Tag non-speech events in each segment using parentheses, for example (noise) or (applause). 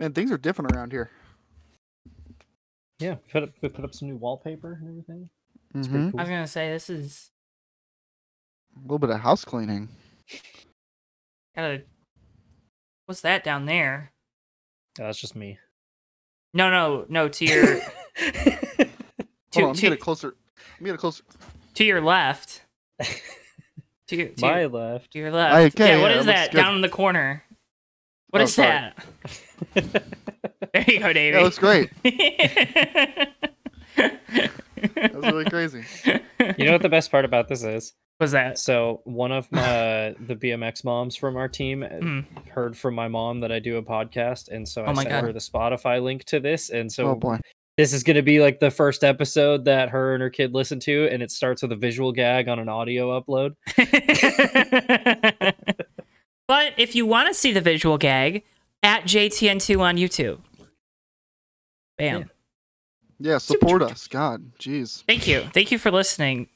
Man, things are different around here. Yeah, we put up, we put up some new wallpaper and everything. It's Mhm. cool. I was gonna say this is A little bit of house cleaning. gotta. What's that down there? Yeah, that's just me. No, no, no. To your (laughs) Hold to, on, let me to, get closer. I'm get it closer. to your left. (laughs) To your, to, My your, left. to your left. Okay, yeah, what yeah, is it looks that good. down in the corner? What Oh, is sorry. that? (laughs) There you go, Davey. That looks great. that (laughs) That was really crazy. You know what the best part about this is? was that? So one of my (laughs) the BMX moms from our team Mm. heard from my mom that I do a podcast, and so I Oh my sent God. her the Spotify link to this, and so oh boy. this is going to be like the first episode that her and her kid listen to, and it starts with a visual gag on an audio upload. But if you want to see the visual gag, at JTN2 on YouTube. Bam. Yeah. Yeah, support us. God, jeez. Thank you. Thank you for listening.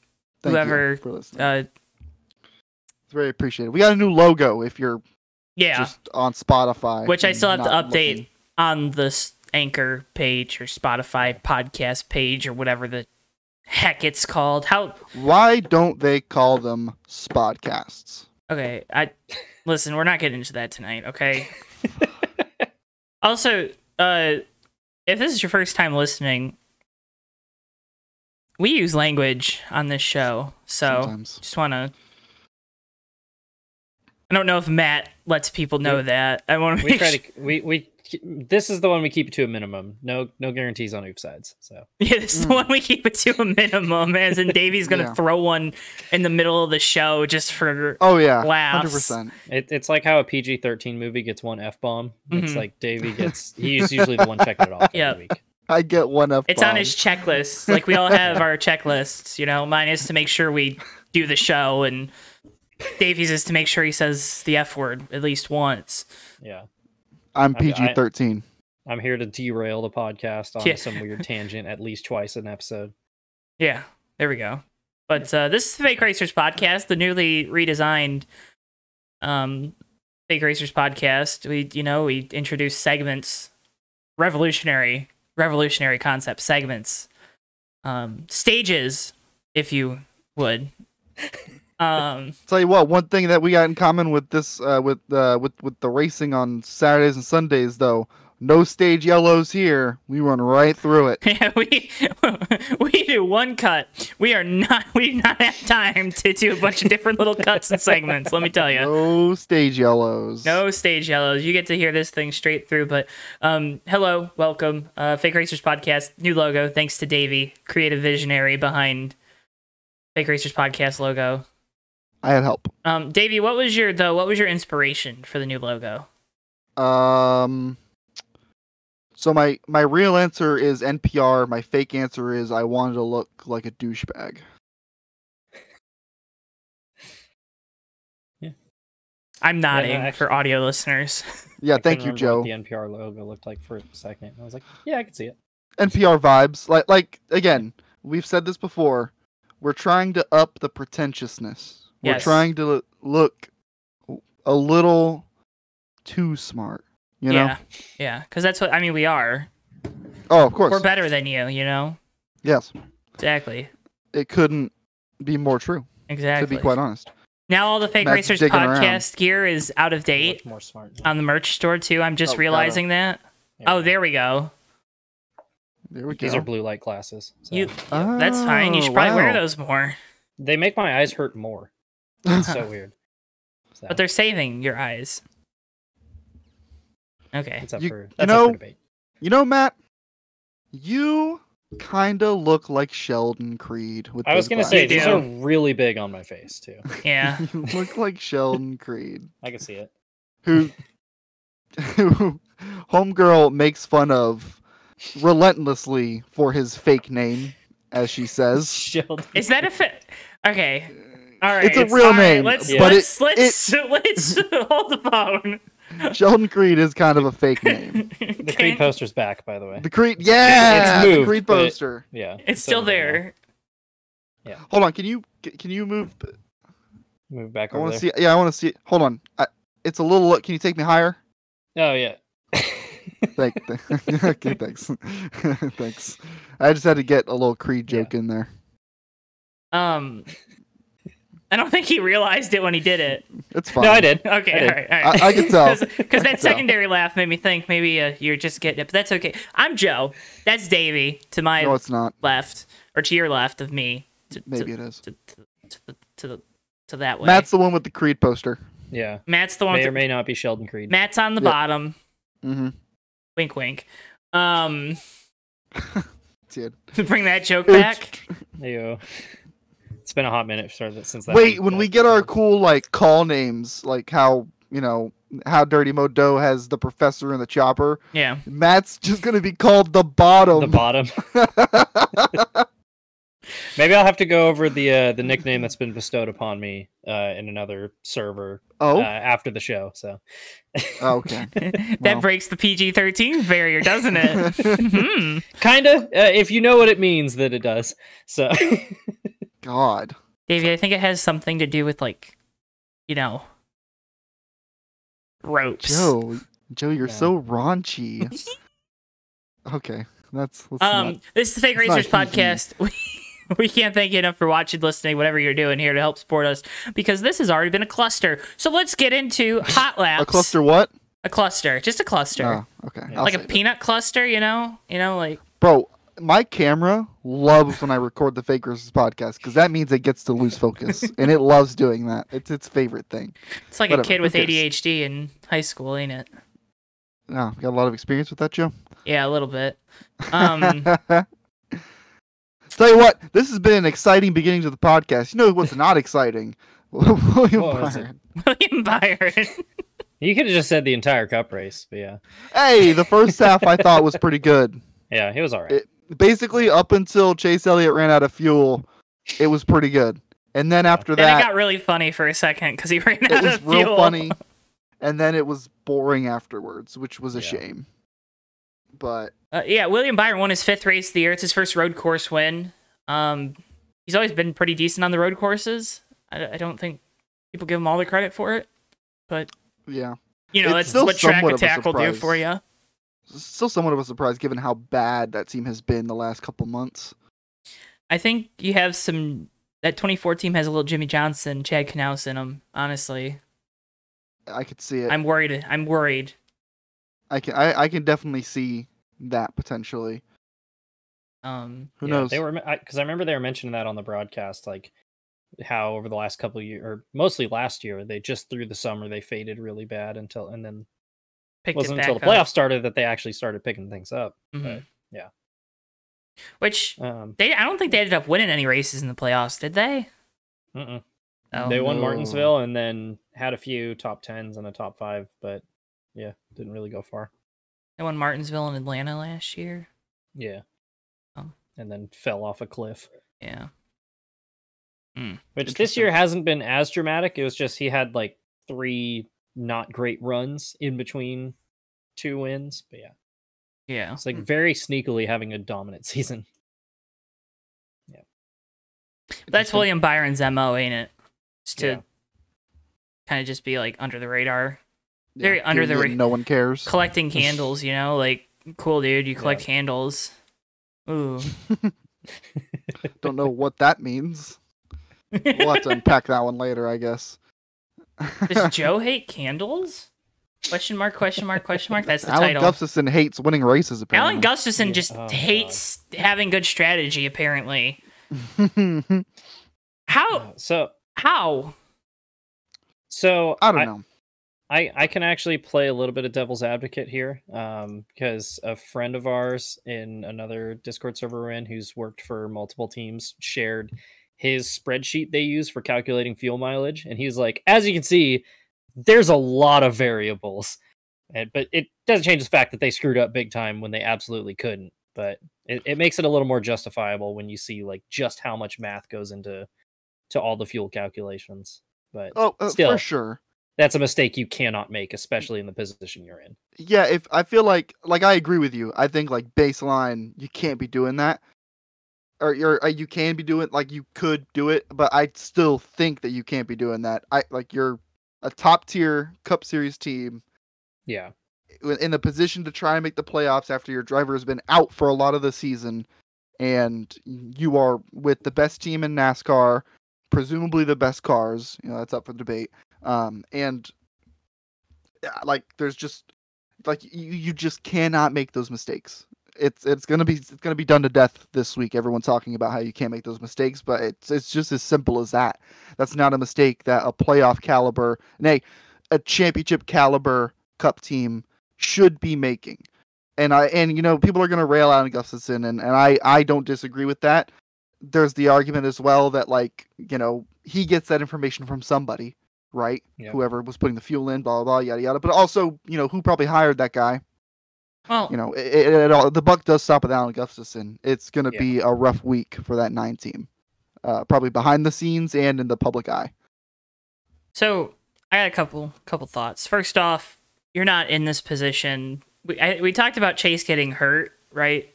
Thank you Whoever, for listening. Uh, it's very appreciated. We got a new logo if you're yeah, just on Spotify. which I still have to update looking. on this Anchor page or Spotify podcast page or whatever the heck it's called. How Why don't they call them Spodcasts? Okay, I listen. We're not getting into that tonight. Okay. (laughs) also, uh, if this is your first time listening, we use language on this show, so Sometimes. just want to. I don't know if Matt lets people know We- that. I want to We try sure. to we we this is the one we keep it to a minimum. No no guarantees on either sides. So Yeah, this is the one we keep it to a minimum, as in Davey's gonna (laughs) Yeah. throw one in the middle of the show just for. Oh yeah, Laughs. hundred percent. it, it's like how a PG thirteen movie gets one f bomb. It's Mhm. like Davey (laughs) gets he's usually the one checking it off Yeah. every week. I get one F. It's on his checklist. Like we all have our (laughs) checklists, you know. Mine is to make sure we do the show, and Davey's is to make sure he says the F word at least once. Yeah. I'm PG thirteen. I'm here to derail the podcast on Yeah. some weird (laughs) tangent at least twice an episode. Yeah, there we go. But uh, this is the Fake Racers podcast, the newly redesigned um, Fake Racers podcast. We, you know, we introduced segments, revolutionary, revolutionary concept segments, um, stages, if you would. Um, Tell you what, one thing that we got in common with this, uh, with uh, with with the racing on Saturdays and Sundays, though, no stage yellows here. We run right through it. (laughs) Yeah, we (laughs) we do one cut. We are not (laughs) we do not have time to do a bunch of different little cuts and segments. Let me tell you. No stage yellows. No stage yellows. You get to hear this thing straight through. But um, hello, welcome, uh, Fake Racers podcast. New logo, thanks to Davey, creative visionary behind Fake Racers podcast logo. I had help. Um, Davey, what was your though? What was your inspiration for the new logo? Um. So my my real answer is NPR. My fake answer is I wanted to look like a douchebag. Yeah. I'm nodding actually- for audio listeners. (laughs) Yeah, I thank you, Joe. what the NPR logo looked like for a second. I was like, yeah, I can see it. NPR vibes. Like like again, we've said this before. We're trying to up the pretentiousness. We're trying to look a little too smart. You know? yeah, yeah, because that's what I mean. We are. Oh, of course. We're better than you. You know yes. exactly, It couldn't be more true, exactly. to be quite honest. Now all the Fake Matt's Racers digging around. podcast gear is out of date more smart. on the merch store too. I'm just Oh, got realizing that. Yeah. Oh, there we go. There we go. These are blue light glasses. so You, that's fine. You Oh, should probably wear oh, those more. They make my eyes hurt more. It's so (laughs) weird. So, But they're saving your eyes. Okay. it's up You- for you know- up for debate. You know, Matt, you kind of look like Sheldon Creed with. I was gonna say these are (laughs) really big on my face too. (laughs) Yeah. you look like Sheldon Creed, I can see it. who, who, homegirl makes fun of relentlessly for his fake name, as she says. Sheldon. Is that a fit? Okay. All right. It's a real all right, name, Let's but let's it- let's let's (laughs) (laughs) hold the phone. Sheldon Creed is kind of a fake (laughs) name. The Creed poster's back, by the way. The Creed, yeah, moved, the Creed but it- poster. Yeah, It's still there. now. there. Hold on, can you can you move? Move back I want to see. Yeah, I want to see. Hold on, I, it's a little. Can you take me higher? Oh yeah. Thank, th- okay, thanks, thanks. I just had to get a little Creed Yeah. joke in there. Um, I don't think he realized it when he did it. It's fine. No, I did. Okay, I all did. right, all right. I- I can tell. (laughs) Because I can that tell. secondary laugh made me think maybe uh, you're just getting it, but that's okay. I'm Joe. That's Davey to my No, it's not. left, or to your left of me. To, Maybe to, it is. to, to, to, the, to, the, to that way. Matt's the one with the Creed poster. Yeah. Matt's the one. May with or the- may not be Sheldon Creed. Matt's on the Yep. bottom. Mm-hmm. Wink, wink. Um, (laughs) Did. (laughs) bring that joke It's back. Ew. It's been a hot minute for that since that. Wait, was when back, we get our cool like call names, like how you know how Dirty Modo has the professor and the chopper, Yeah. Matt's just gonna be called the bottom. the bottom. (laughs) (laughs) Maybe I'll have to go over the uh, the nickname that's been bestowed upon me uh, in another server oh, uh, after the show. So okay. (laughs) that Well. breaks the PG 13 barrier, doesn't it? hmm. kind of, uh, if you know what it means, that it does. So God. Davey, I think it has something to do with, like, you know, ropes. Joe, Joe, you're Yeah. so raunchy. (laughs) okay, that's, that's Um, not- this is the Fake it's Racers podcast. (laughs) We, we can't thank you enough for watching, listening, whatever you're doing here to help support us because this has already been a cluster. So let's get into (laughs) hot laps. a cluster what? A cluster, just a cluster, Oh, okay. Yeah. I'll like a save it. peanut cluster. You know, you know, like Bro, my camera loves when I record the Fake Versus podcast because that means it gets to lose focus, (laughs) and it loves doing that. It's its favorite thing. it's like Whatever, a kid with? ADHD in high school, ain't it? Oh, got a lot of experience with that, Joe. Yeah, a little bit. Um, (laughs) Tell you what, this has been an exciting beginning to the podcast. You know what's (laughs) not exciting? William What? Byron. William Byron. you could have just said the entire cup race, but yeah, Hey, the first half I thought was pretty good. yeah, he was all right. It- Basically, up until Chase Elliott ran out of fuel, it was pretty good. And then after then it got really funny for a second because he (laughs) ran it out was of real fuel. funny. And then it was boring afterwards, which was a Yeah. shame. But Uh, yeah, William Byron won his fifth race of the year. It's his first road course win. Um, he's always been pretty decent on the road courses. I, I don't think people give him all the credit for it, but yeah, you know It's that's what track somewhat of a attack will do for you. Still somewhat of a surprise given how bad that team has been the last couple months. I think you have some. That 24 team has a little Jimmie Johnson, Chad Knaus in them. Honestly, I could see it. I'm worried. I'm worried. I can I, I can definitely see that potentially. Um, Who Yeah, knows? They were because I, remember they were mentioning that on the broadcast, like how over the last couple of years, or mostly last year, they just through the summer they faded really bad until, and then picked wasn't until the playoffs up. started that they actually started picking things up. Mhm. yeah. Which Um, they, I don't think they ended up winning any races in the playoffs, did they? mm-mm. Oh. they won no. Martinsville and then had a few top tens and a top five, but yeah, didn't really go far. They won Martinsville and Atlanta last year. Yeah. Oh. And then fell off a cliff. Yeah. Which this year hasn't been as dramatic. It was just he had like three not great runs in between two wins. But yeah, Yeah. it's like hmm. very sneakily having a dominant (laughs) season. Yeah. That's Interesting. William Byron's MO, ain't it? Just to Yeah. kind of just be like under the radar, Yeah, very under the that ra- no one cares. collecting (laughs) candles, you know? Like, cool, dude, you collect Yeah. candles. Ooh. (laughs) Don't know what that means. We'll have to unpack that one later, I guess. Does (laughs) Joe hate candles? Question mark, question mark, question mark. That's the title. Alan title. Gustafson hates winning races. Apparently. Alan Gustafson Yeah. just Oh, hates having good strategy, apparently. (laughs) How? Uh, so How? so I don't know. I, I can actually play a little bit of devil's advocate here um, because a friend of ours in another Discord server we're in who's worked for multiple teams shared his spreadsheet they use for calculating fuel mileage. And he's like, as you can see, there's a lot of variables. And, but it doesn't change the fact that they screwed up big time when they absolutely couldn't. But it, it makes it a little more justifiable when you see like just how much math goes into to all the fuel calculations. But Oh, uh, still. for sure. that's a mistake you cannot make, especially in the position you're in. Yeah, if I feel like like I agree with you. I think like baseline, you can't be doing that. Or you're uh, you can be doing like you could do it, but I still think that you can't be doing that. I like you're a top tier Cup Series team. Yeah. in a position to try and make the playoffs after your driver has been out for a lot of the season, and you are with the best team in NASCAR, presumably the best cars. You know that's up for debate. Um, and like there's just like you, you just cannot make those mistakes. It's it's gonna be it's gonna be done to death this week. Everyone's talking about how you can't make those mistakes, but it's it's just as simple as that. That's not a mistake that a playoff caliber, nay, a championship caliber cup team should be making. And I and you know people are gonna rail out Gustafson, and and I I don't disagree with that. There's the argument as well that like you know he gets that information from somebody right? Yeah. Whoever was putting the fuel in, blah, blah blah yada yada. But also, you know, who probably hired that guy? Well, You know, it, it, it all, the buck does stop with Alan Gustafson. It's going to Yeah. be a rough week for that nine team, uh, probably behind the scenes and in the public eye. So I got a couple couple thoughts. First off, you're not in this position. We I, we talked about Chase getting hurt, right?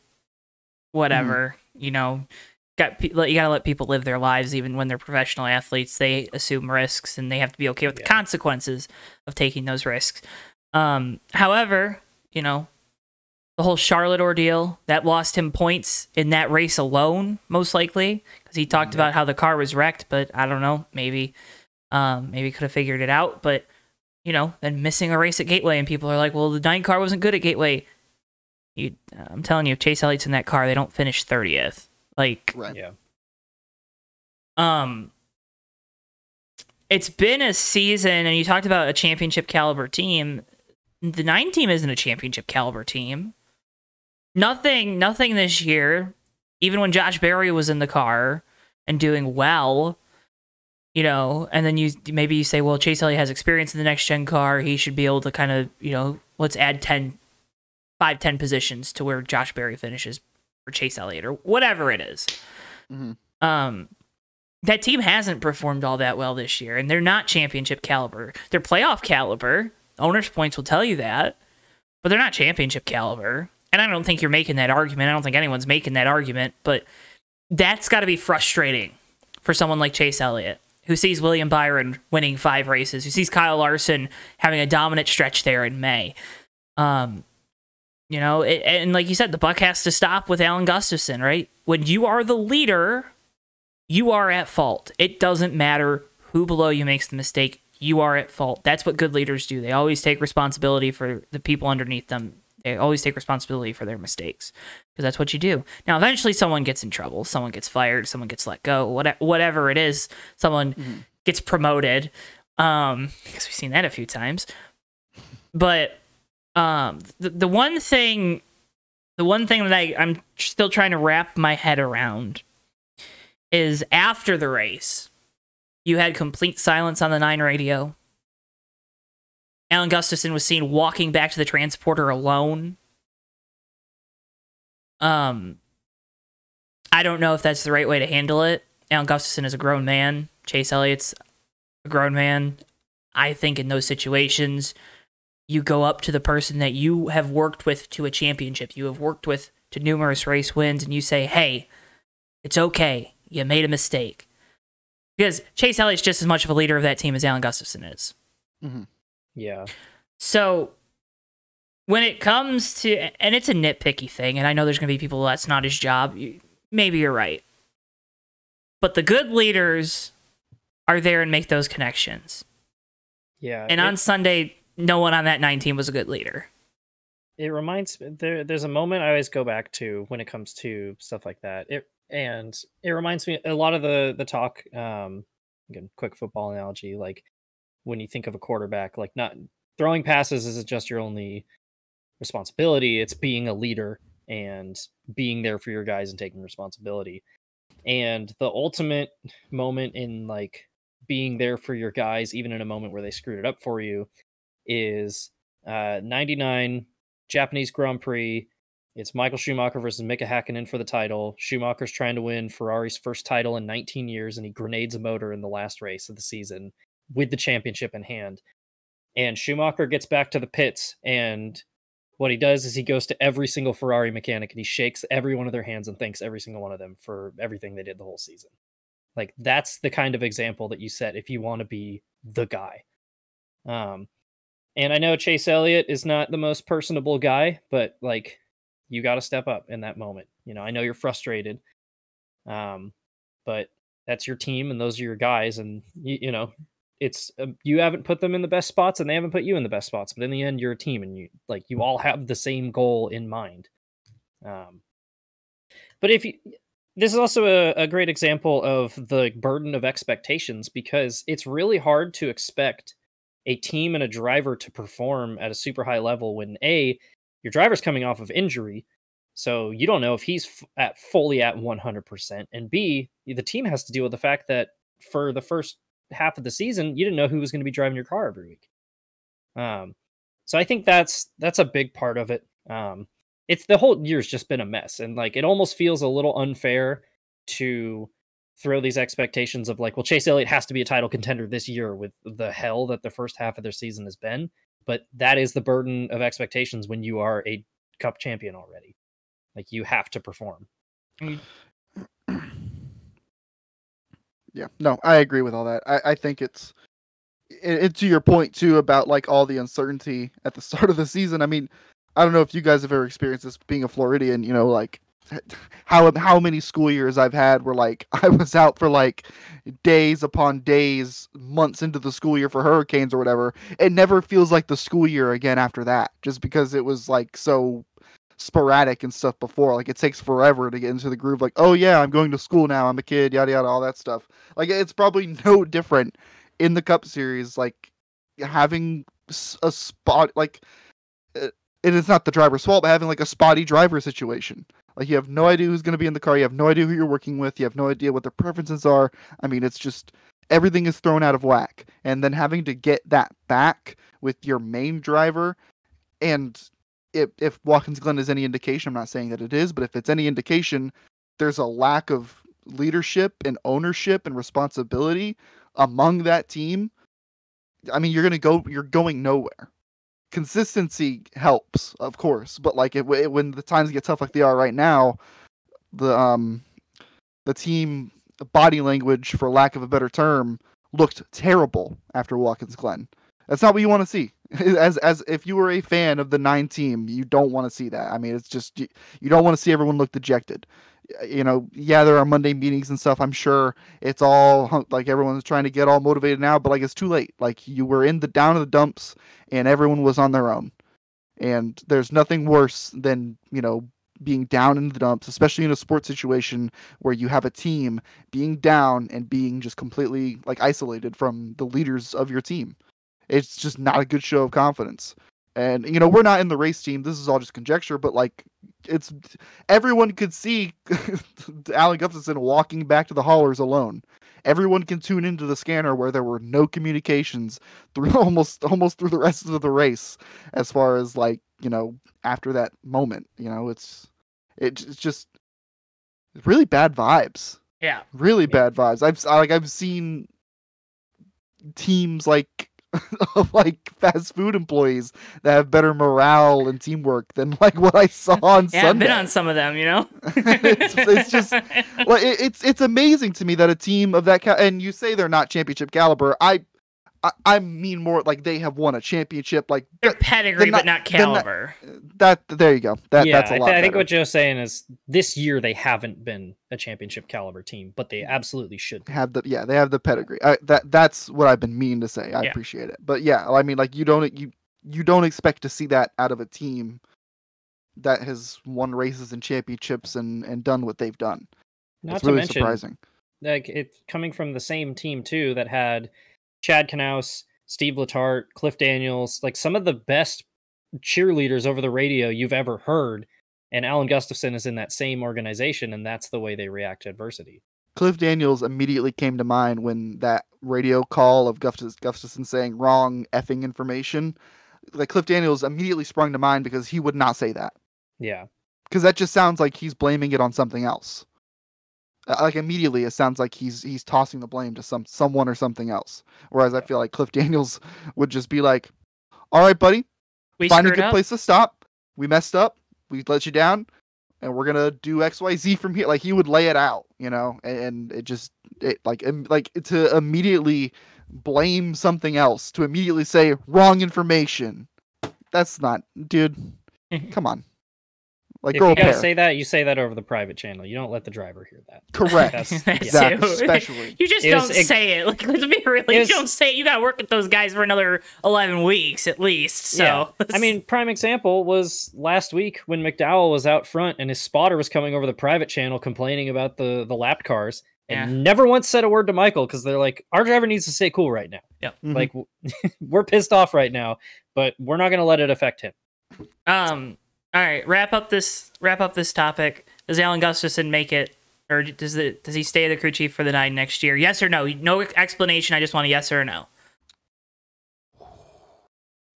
Whatever, you know, got pe- you got to let people live their lives even when they're professional athletes. They assume risks and they have to be okay with the consequences of taking those risks. Um, however, you know, the whole Charlotte ordeal that lost him points in that race alone, most likely, because he talked Yeah. about how the car was wrecked. But I don't know, maybe, um, maybe could have figured it out. But you know, then missing a race at Gateway, and people are like, "Well, the nine car wasn't good at Gateway." You, I'm telling you, if Chase Elliott's in that car, they don't finish thirtieth. Like, Right. Yeah. um, it's been a season, and you talked about a championship caliber team. The nine team isn't a championship caliber team. Nothing, nothing this year. Even when Josh Berry was in the car and doing well, you know, and then you maybe you say, well, Chase Elliott has experience in the next gen car. He should be able to kind of, you know, let's add 10, 5, 10 positions to where Josh Berry finishes for Chase Elliott or whatever it is. Mhm. Um, that team hasn't performed all that well this year, and they're not championship caliber. They're playoff caliber. Owners' points will tell you that, but they're not championship caliber. And I don't think you're making that argument. I don't think anyone's making that argument, but that's got to be frustrating for someone like Chase Elliott, who sees William Byron winning five races, who sees Kyle Larson having a dominant stretch there in May. Um, you know, it, and like you said, the buck has to stop with Alan Gustafson, right? When you are the leader, you are at fault. It doesn't matter who below you makes the mistake. You are at fault. That's what good leaders do. They always take responsibility for the people underneath them. They always take responsibility for their mistakes because that's what you do. Now, eventually, someone gets in trouble. Someone gets fired. Someone gets let go. Whatever, whatever it is, someone gets promoted. Um, because we've seen that a few times. But um, the the one thing, the one thing that I, I'm still trying to wrap my head around is after the race, you had complete silence on the nine radio. Alan Gustafson was seen walking back to the transporter alone. Um, I don't know if that's the right way to handle it. Alan Gustafson is a grown man. Chase Elliott's a grown man. I think in those situations, you go up to the person that you have worked with to a championship, you have worked with to numerous race wins, and you say, hey, it's okay. You made a mistake. Because Chase Elliott's just as much of a leader of that team as Alan Gustafson is. Yeah. So when it comes to, and it's a nitpicky thing, and I know there's going to be people that's not his job. you- Maybe you're right. But the good leaders are there and make those connections. Yeah. And it- on Sunday, no one on that 19 was a good leader. it reminds me there there's a moment I always go back to when it comes to stuff like that. It and it reminds me a lot of the the talk um again quick football analogy like when you think of a quarterback like not throwing passes isn't just your only responsibility it's being a leader and being there for your guys and taking responsibility and the ultimate moment in like being there for your guys even in a moment where they screwed it up for you is uh 99 Japanese Grand Prix. It's Michael Schumacher versus Mika Hakkinen for the title. Schumacher's trying to win Ferrari's first title in 19 years, and he grenades a motor in the last race of the season with the championship in hand. And Schumacher gets back to the pits, and what he does is he goes to every single Ferrari mechanic and he shakes every one of their hands and thanks every single one of them for everything they did the whole season. Like that's the kind of example that you set if you want to be the guy. Um, And I know Chase Elliott is not the most personable guy, but like you got to step up in that moment. You know, I know you're frustrated, um, but that's your team and those are your guys, and you, you know, it's uh, you haven't put them in the best spots and they haven't put you in the best spots, but in the end, you're a team and you like you all have the same goal in mind. Um, but if you, this is also a, a great example of the burden of expectations because it's really hard to expect a team and a driver to perform at a super high level when a your driver's coming off of injury so you don't know if he's f- at fully at 100% and b the team has to deal with the fact that for the first half of the season you didn't know who was going to be driving your car every week. Um so i think that's that's a big part of it. Um it's the whole year's just been a mess and like it almost feels a little unfair to throw these expectations of like well chase elliott has to be a title contender this year with the hell that the first half of their season has been but that is the burden of expectations when you are a cup champion already. Like you have to perform Yeah, no, I agree with all that. I, I think it's it, it, to your point too about like all the uncertainty at the (laughs) start of the season. I mean, I don't know if you guys have ever experienced this being a Floridian, you know, like (laughs) how how many school years I've had where like (laughs) I was out for like days upon days, months into the school year for hurricanes or whatever. It never feels like the school year again after that, just because it was like so sporadic and stuff before. Like it takes forever to get into the groove. Like, oh yeah, I'm going to school now. I'm a kid. Yada yada, all that stuff. Like it's probably (laughs) no different in the Cup Series. Like having a spot like uh, it is not the driver's fault, but having like a spotty driver situation. Like you have no idea who's going to be in the car. You have no idea who you're working with. You have no idea what their preferences are. I mean, it's just everything is thrown out of whack. And then having to get that back with your main driver and if if Watkins Glen is any indication, I'm not saying that it is, but if it's any indication, there's a lack of leadership and ownership and responsibility among that team. I mean, you're gonna go, you're going nowhere. Consistency helps, of course, but like it, it, when the times get tough like they are right now, the um the team body language, for lack of a better term, looked terrible after Watkins Glen. That's not what you want to see. (laughs) As as if you were a fan of the nine team, you don't want to see that. I mean, it's just you, you don't want to see everyone look dejected. You know, yeah, there are Monday meetings and stuff. I'm sure it's all like everyone's trying to get all motivated now, but like it's too late. Like you were in the down of the dumps, and everyone was on their own. And there's nothing worse than you know being down in the dumps, especially in a sports situation where you have a team being down and being just completely like isolated from the leaders of your team. It's just not a good show of confidence. And you know, we're not in the race team. This is all just conjecture, but like it's everyone could see (laughs) Alan Gustafson walking back to the haulers alone. Everyone can tune into the scanner where there were no communications through (laughs) almost almost through the rest of the race as far as like, you know, after that moment. You know, it's it's just really bad vibes. Yeah. Really bad vibes. I've like I've seen teams like (laughs) of like fast food employees that have better morale and teamwork than like what I saw (laughs) on yeah, Sunday. I've been on some of them, you know. (laughs) it's, it's, just well, it, it's it's amazing to me that a team of that ca- and you say they're not championship caliber. I I, I mean more like they have won a championship. Like they're pedigree, not, but not caliber. Not, that there you go. That yeah, that's a lot. I, th- I think better. what Joe's saying is this year they haven't been a championship caliber team, but they absolutely should be. have the yeah they have the pedigree. I, that that's what I've been meaning to say. I Yeah. appreciate it. But yeah, I mean like you don't you you don't expect to see that out of a team that has won races and championships and and done what they've done. Not it's to really mention, surprising. like it's coming from the same team too that had Chad Knaus, Steve Letarte, Cliff Daniels, like some of the best cheerleaders over the radio you've ever heard. And Alan Gustafson is in that same organization, and that's the way they react to adversity. Cliff Daniels immediately came to mind when that radio call of Gustafson saying wrong effing information. Like Cliff Daniels immediately sprung to mind because he would not say that. Yeah. Because that just sounds like he's blaming it on something else. Uh, Like immediately, it sounds like he's he's tossing the blame to some someone or something else. Whereas I feel like Cliff (laughs) Daniels would just be like, "All right, buddy, We find a good up. place to stop. We messed up. We let you down, and we're gonna do X, Y, Z from here." Like he would lay it out, you know, and, and it just it like im- like to immediately blame something else to immediately say wrong information. That's not, dude. (laughs) Come on. Like, if grow you gotta pair. say that, you say that over the private channel. You don't let the driver hear that. (laughs) Correct. That's- (laughs) That exactly. too. Especially. (laughs) You just It don't it- say it. Like, let's be real. You was- don't say it. You got to work with those guys for another 11 weeks at least. So, Yeah. I mean, prime example was last week when McDowell was out front and his spotter was coming over the private channel complaining about the the lap cars and Yeah. never once said a word to Michael because they're like, our driver needs to stay cool right now. Mhm. Like, we're pissed off right now, but we're not going to let it affect him. um, all right, wrap up this wrap up this topic. Does Alan Gustafson make it, or does it does he stay the crew chief for the nine next year? Yes or no? No explanation. I just want a yes or a no.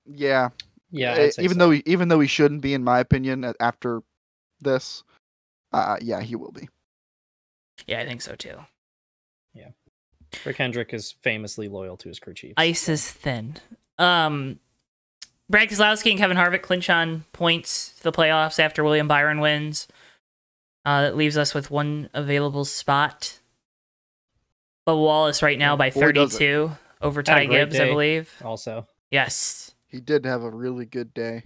yeah. Yeah, I'd even so. though he, even though he shouldn't be, in my opinion, after this, uh, yeah, he will be. Yeah, I think so too. Yeah. Rick Hendrick is famously loyal to his crew chief. Ice is thin. Um, Brad Keselowski and Kevin Harvick clinch on points to the playoffs after William Byron wins. Uh, that leaves us with one available spot. But Wallace right now by Boy, does it. 32 over Had Ty Gibbs, I believe. also. Yes. He did have a really good day.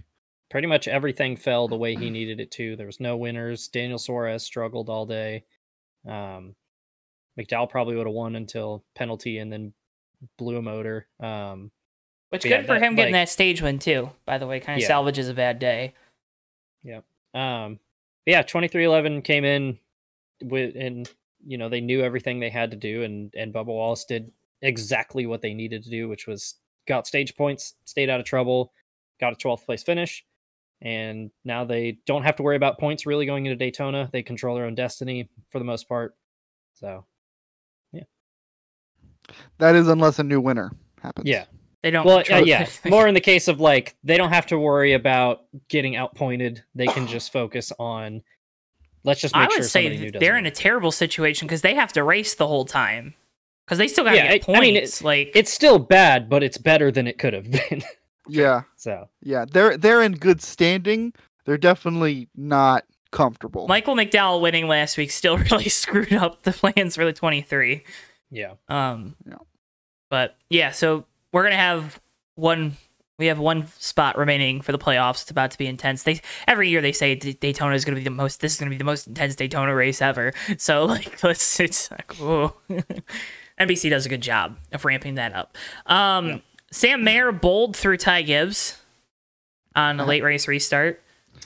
Pretty much everything fell the way he needed it to. There was no winners. Daniel Suarez struggled all day. Um, McDowell probably would have won until penalty and then blew a motor. Um, Which But good yeah, for that, him getting like- that stage win too. By the way, kind of Yeah. salvages a bad day. Um, yeah, twenty three eleven came in with, and you know they knew everything they had to do, and and Bubba Wallace did exactly what they needed to do, which was got stage points, stayed out of trouble, got a twelfth place finish, and now they don't have to worry about points really going into Daytona. They control their own destiny for the most part. So yeah. That is unless a new winner happens. yeah, They don't. well, uh, yeah, more in the (laughs) case of like they don't have to worry about getting outpointed. They can (sighs) just focus on. Let's just make I would sure somebody say new they're in a terrible situation because they have to race the whole time because they still got to Yeah, get I- I mean, points. like it's still bad, but it's better than it could have been. (laughs) Yeah. so Yeah. They're they're in good standing. They're definitely not comfortable. Michael McDowell winning last week still (laughs) really screwed up the plans for the 23. yeah, Um, Yeah. But yeah, so we're gonna have one. We have one spot remaining for the playoffs. It's about to be intense. They every year they say Daytona is gonna be the most. This is gonna be the most intense Daytona race ever. So (laughs) like, let's. It's like. (laughs) NBC does a good job of ramping that up. Um, Yeah. Sam Mayer bowled through Ty Gibbs on a Uh-huh. late race restart. (laughs)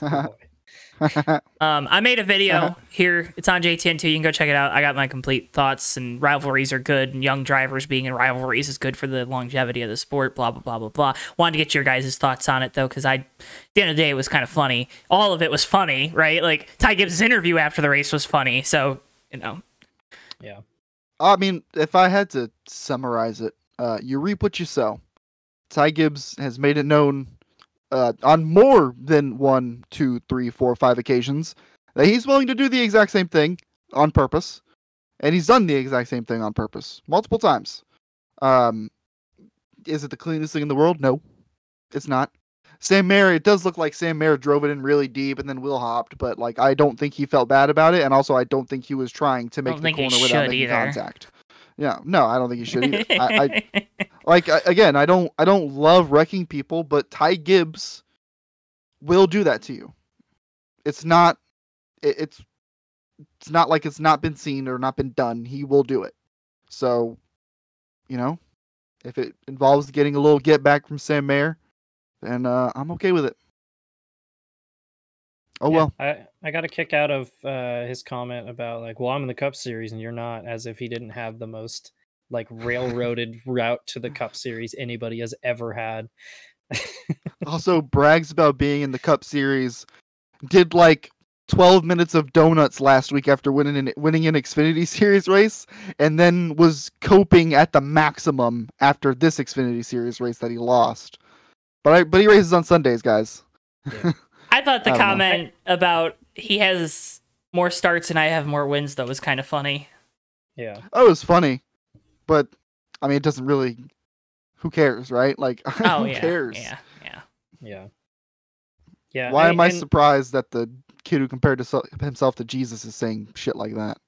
Boy. (laughs) Um, I made a video Uh-huh. here. It's on JTN2. You can go check it out. I got my complete thoughts, and rivalries are good, and young drivers being in rivalries is good for the longevity of the sport. Blah blah blah blah blah. Wanted to get your guys' thoughts on it though, because I, at the end of the day, it was kind of funny. All of it was funny, right? Like Ty Gibbs' interview after the race was funny. So you know, yeah, I mean, if I had to summarize it, uh, you reap what you sow. Ty Gibbs has made it known uh, on more than one, two, three, four, five occasions that he's willing to do the exact same thing on purpose, and he's done the exact same thing on purpose multiple times. Um, is it the cleanest thing in the world? No, it's not. Sam Mayer, it does look like Sam Mayer drove it in really deep and then Will hopped, but like I don't think he felt bad about it, and also I don't think he was trying to make the corner without making either. contact. Yeah, no, I don't think he should either. I, I like I, again, I don't I don't love wrecking people, but Ty Gibbs will do that to you. It's not it, it's it's not like it's not been seen or not been done. He will do it. So, you know, if it involves getting a little get back from Sam Mayer, then uh, I'm okay with it. Oh Yeah, well. I I got a kick out of uh, his comment about like, well, I'm in the Cup Series and you're not, as if he didn't have the most like railroaded (laughs) route to the Cup Series anybody has ever had. (laughs) also brags about being in the Cup Series. Did like 12 minutes of donuts last week after winning an winning an Xfinity (laughs) Series race, and then was coping at the maximum after this Xfinity Series race that he lost. But I but he races on Sundays, guys. I thought the I don't know. comment about he has more starts and I have more wins though was kind of funny. yeah, Oh, it was funny, but I mean, it doesn't really. Who cares, right? Like, (laughs) Oh who yeah, cares? yeah, yeah. yeah, yeah. Why am I and- surprised that the kid who compared to so- himself to Jesus is saying shit like that?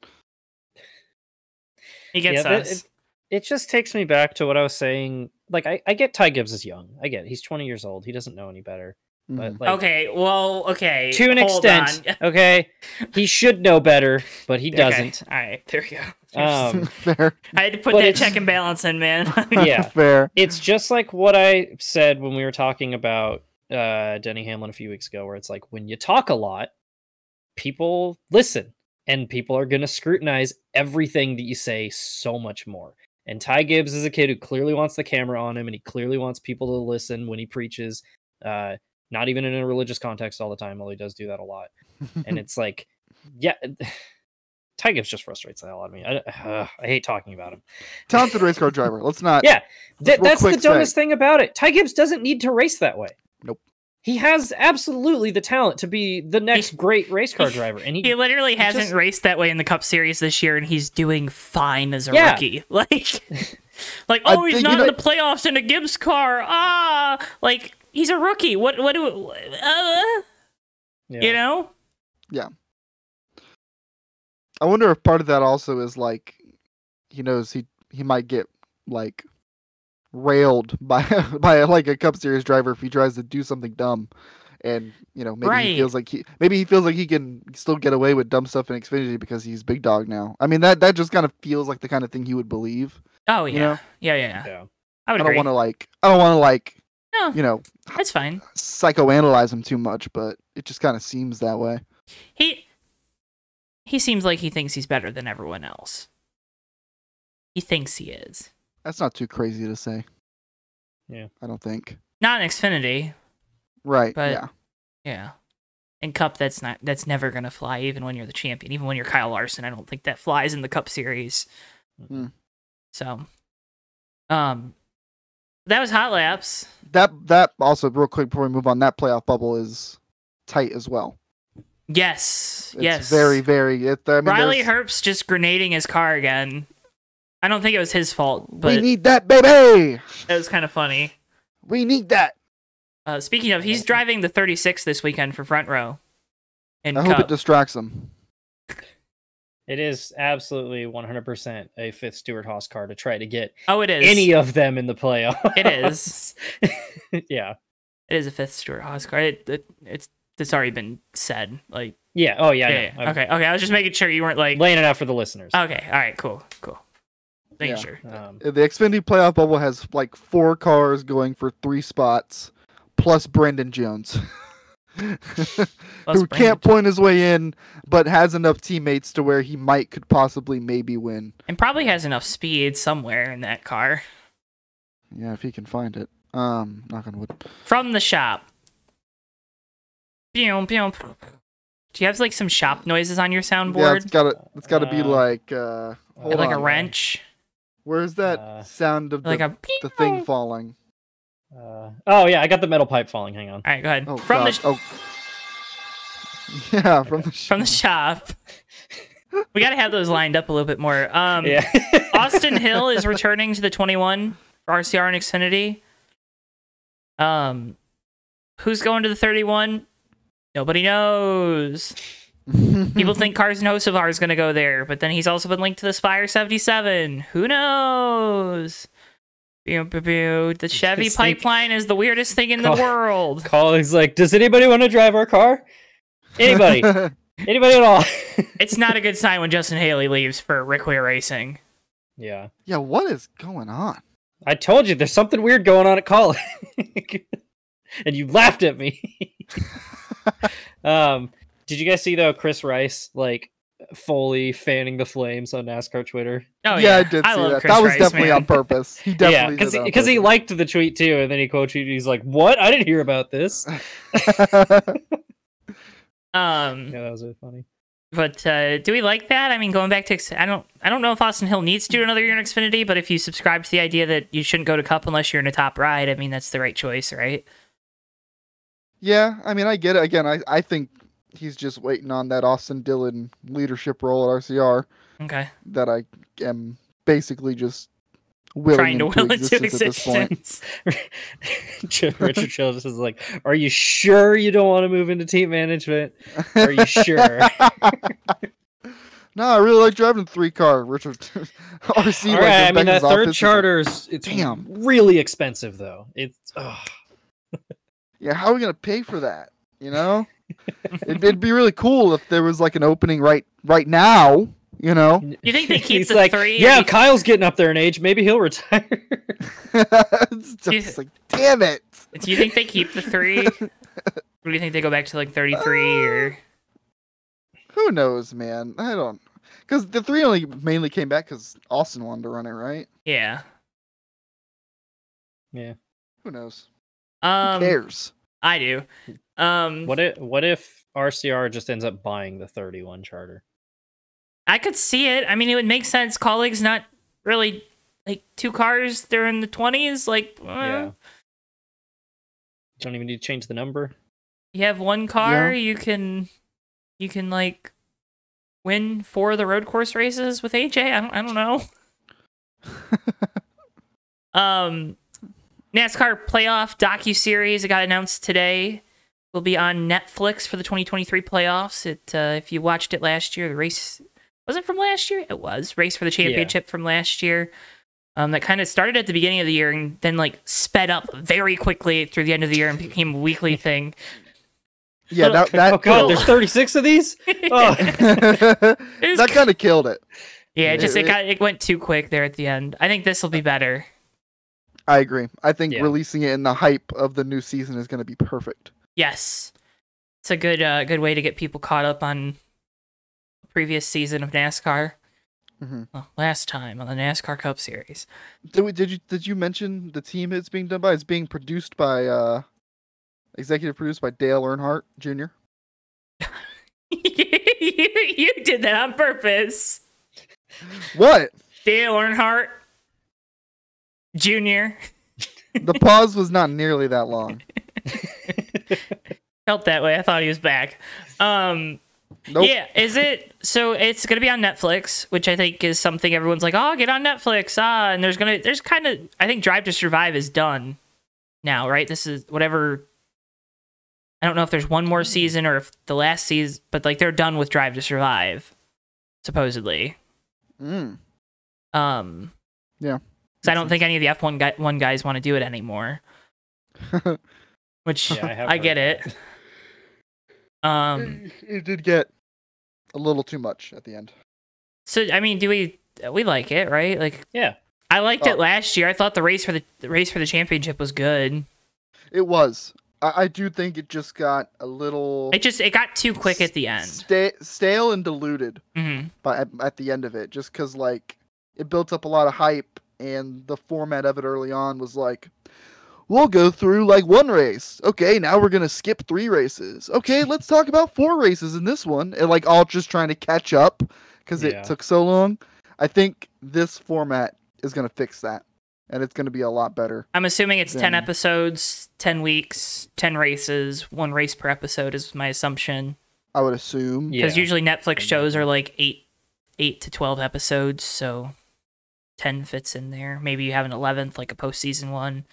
He gets yeah, that- us. it- it just takes me back to what I was saying. Like, I, I get Ty Gibbs is young. I get it. he's 20 years old. He doesn't know any better. But Mhm. like, okay, well, okay. to an hold extent, on. (laughs) okay, he should know better, but he doesn't. All right, there we go. (laughs) Um, (laughs) fair, I had to put but that check and balance in, man. yeah, fair. it's just like what I said when we were talking about uh, Denny Hamlin a few weeks ago, where it's like when you talk a lot, people listen, and people are going to scrutinize everything that you say so much more. And Ty Gibbs is a kid who clearly wants the camera on him, and he clearly wants people to listen when he preaches. Uh, not even in a religious context all the time, although he does do that a lot. (laughs) And it's like, yeah, (sighs) Ty Gibbs just frustrates the hell out of me. I, uh, I hate talking about him. Talented race car driver. Let's not. (laughs) Yeah, Th- real that's the dumbest thing about it. Ty Gibbs doesn't need to race that way. Nope. He has absolutely the talent to be the next great race car driver, and he, he literally he hasn't just- raced that way in the Cup Series this year, and he's doing fine as a Yeah. rookie. (laughs) Like, like I oh, he's think, not you in the playoffs in a Gibbs car. Ah, like he's a rookie. What? What do? Uh, yeah. You know? Yeah. I wonder if part of that also is like he knows he he might get like railed (laughs) by by like a Cup Series driver if he tries to do something dumb, and you know maybe Right. he feels like he maybe he feels like he can still get away with dumb stuff in Xfinity because he's big dog now. I mean that that just kind of feels like the kind of thing he would believe. Oh yeah, You know? yeah, yeah, yeah. Yeah. I I don't want to like I don't want to like No, you know that's fine. psychoanalyze him too much, but it just kind of seems that way. He he seems like he thinks he's better than everyone else. He thinks he is. That's not too crazy to say. Yeah. I don't think. Not in Xfinity, Right. But- yeah. yeah. In Cup, that's not that's never gonna fly. Even when you're the champion, even when you're Kyle Larson, I don't think that flies in the Cup Series. Hmm. So, um, that was hot laps. That that also real quick before we move on, that playoff bubble is tight as well. Yes, It's yes. very very. It, I mean, Riley there's- Herbst just grenading his car again. I don't think it was his fault, but we need that baby. it was kind of funny. We need that. Uh, speaking of, he's driving the 36 this weekend for front row. I hope it distracts him. It is absolutely 100% a fifth Stewart Haas car to try to get oh, it is. any of them in the playoffs. It is. (laughs) yeah. It is a fifth Stewart Haas car. It, it, it's it's already been said. Like, Yeah. Oh, yeah. I yeah, know. yeah. I'm okay, okay. I was just making sure you weren't like. Laying it out for the listeners. Okay, all right, cool, cool. Making Yeah. sure. Um, The Xfinity playoff bubble has like four cars going for three spots, plus Brandon Jones, Plus (laughs) (laughs) who Brandon. can't point his way in, but has enough teammates to where he might could possibly maybe win. And probably has enough speed somewhere in that car Yeah, if he can find it. Um, knock on wood. from the shop. Pew, pew. Do you have like some shop noises on your soundboard? Yeah, soundboard? it's gotta it's gotta be Uh, like uh hold like a wrench, Where's that Uh, sound of the, like a. the thing falling? Uh, oh, yeah. I got the metal pipe falling. Hang on. All right, go ahead. Oh, from God. the sh- oh. Yeah, from the (laughs) from the shop. (laughs) we got to have those lined up a little bit more. Um, yeah. (laughs) Austin Hill is returning to the 21 for RCR and Xfinity. Um, who's going to the 31? Nobody knows. People think Carson Hocevar is going to go there, but then he's also been linked to the Spire 77. Who knows? The Chevy It's like- pipeline is the weirdest thing in the world. Kaulig's like, does anybody want to drive our car? Anybody? (laughs) anybody at all? (laughs) It's not a good sign when Justin Haley leaves for Rick Ware Racing. yeah. yeah, what is going on? I told you there's something weird going on at Kaulig. (laughs) and you laughed at me. um, did you guys see though Chris Rice like fully fanning the flames on NASCAR Twitter? Oh yeah, yeah, I did see love that. Chris that was Rice, definitely man. on purpose. He (laughs) yeah, definitely because did because he purpose. liked the tweet too, and then he quote tweeted. He's like, "What? I didn't hear about this." (laughs) Um, Yeah, that was really funny. But uh, do we like that? I mean, going back to I don't I don't know if Austin Hill needs to do another year in Xfinity, but if you subscribe to the idea that you shouldn't go to Cup unless you're in a top ride, I mean that's the right choice, right? yeah, I mean, I get it. Again, I, I think he's just waiting on that Austin Dillon leadership role at RCR Okay, that I am basically just willing trying to will into existence at this point. existence. (laughs) Richard Childress is like, "Are you sure you don't want to move into team management? Are you sure?" (laughs) No, I really like driving a three car. Richard (laughs) RC. All like, I mean that third office, he's like, charter's it's Damn. really expensive though. It's. Yeah, how are we gonna pay for that? You know, (laughs) it'd, it'd be really cool if there was like an opening right right now. You know, You think they keep (laughs) He's the like, three? Yeah, do Kyle's getting up there in age. Maybe he'll retire. (laughs) it's just like, damn it. Do you think they keep the three? or do you think they go back to like 33 or? Who knows, man? I don't. Because the three only mainly came back because Austin wanted to run it, right? Yeah. yeah. Who knows? Um, Who cares? I do. Um, What if what if RCR just ends up buying the 31 charter? I could see it. I mean, it would make sense. Kaulig's not really like two cars. They're in the 20s. Like, uh, Yeah. You don't even need to change the number. you have one car. You can, you can like win four of the road course races with AJ. I don't, I don't know. (laughs) Um, NASCAR playoff docu series that got announced today. Will be on Netflix for the 2023 playoffs. It uh, if you watched it last year, the race was it from last year? It was race for the championship from last year. Um, that kind of started at the beginning of the year and then like sped up very quickly through the end of the year and became a weekly (laughs) thing. yeah, that that oh god, there's 36 of these. (laughs) Oh. (laughs) that kind of killed it. yeah, it just it It- got it went too quick there at the end. I think this will be better. I agree. I think Yeah. releasing it in the hype of the new season is going to be perfect. Yes, it's a good uh, good way to get people caught up on the previous season of NASCAR. hmm Well, last time on the NASCAR Cup Series. Did we, did you did you mention the team it's being done by? It's being produced by uh, executive produced by Dale Earnhardt Jr. (laughs) you, you did that on purpose. What? Dale Earnhardt Jr. The pause was not nearly that long. (laughs) felt that way. I thought he was back. Um, Nope. Yeah, is it? So it's gonna be on Netflix, which I think is something everyone's like, "Oh, get on Netflix." Ah, and there's gonna, there's kind of, I think Drive to Survive is done now, right? This is whatever. I don't know if there's one more season or if the last season, but like they're done with Drive to Survive, supposedly. Mm. Um, Yeah. Because I don't think any of the F one guy, one guys want to do it anymore. Which (laughs) Yeah, I I get it. (laughs) Um, it did get a little too much at the end. so I mean, do we we like it, right? Like Yeah. I liked Oh. it last year. I thought the race for the, the race for the championship was good. It was. I, I do think it just got a little It just it got too quick at the end. sta- stale and diluted hmm by at, at the end of it, just because like it built up a lot of hype, and the format of it early on was like, we'll go through like one race. Okay, now we're gonna skip three races. Okay, (laughs) let's talk about four races in this one, and like all just trying to catch up because Yeah. it took so long. I think this format is gonna fix that, and it's gonna be a lot better. I'm assuming it's ten episodes, ten weeks, ten races, one race per episode is my assumption. I would assume. Yeah. Because usually Netflix shows are like eight eight to twelve episodes, so ten fits in there. Maybe you have an eleventh, like a postseason one.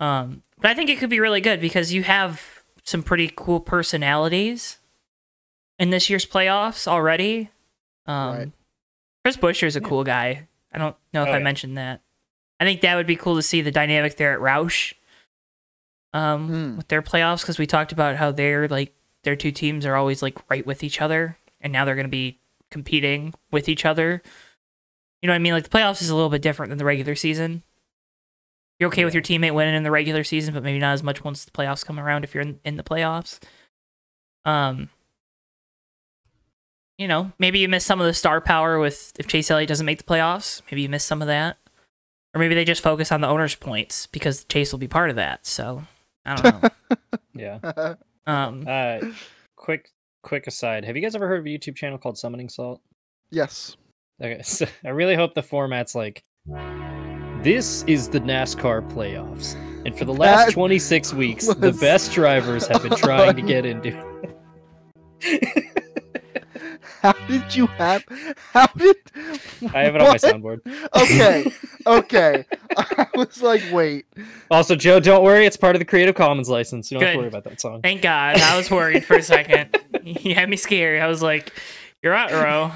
Um, but I think it could be really good because you have some pretty cool personalities in this year's playoffs already. Um, Right. Chris Buescher is a Yeah. cool guy. I don't know if Oh, I yeah. mentioned that. I think that would be cool to see the dynamic there at Roush um, Hmm. with their playoffs because we talked about how they're like their two teams are always like right with each other, and now they're going to be competing with each other. You know what I mean? Like the playoffs is a little bit different than the regular season. You're okay with your teammate winning in the regular season, but maybe not as much once the playoffs come around if you're in, in the playoffs. Um, you know, maybe you miss some of the star power with if Chase Elliott doesn't make the playoffs. Maybe you miss some of that, or maybe they just focus on the owners' points because Chase will be part of that. So I don't know. (laughs) Yeah. (laughs) um, Uh, quick, quick aside. Have you guys ever heard of a YouTube channel called Summoning Salt? yes. Okay, (laughs) so I really hope the format's like this is the NASCAR playoffs, and for the last That 26 (laughs) weeks, the best drivers have been trying to get into. (laughs) How did you have? How did? I have it on my soundboard. Okay, okay. I was like, wait. Also, Joe, don't worry, it's part of the Creative Commons license. You don't have to worry about that song. thank God. I was worried for a second. you had me scared. I was like, You're out, Ro.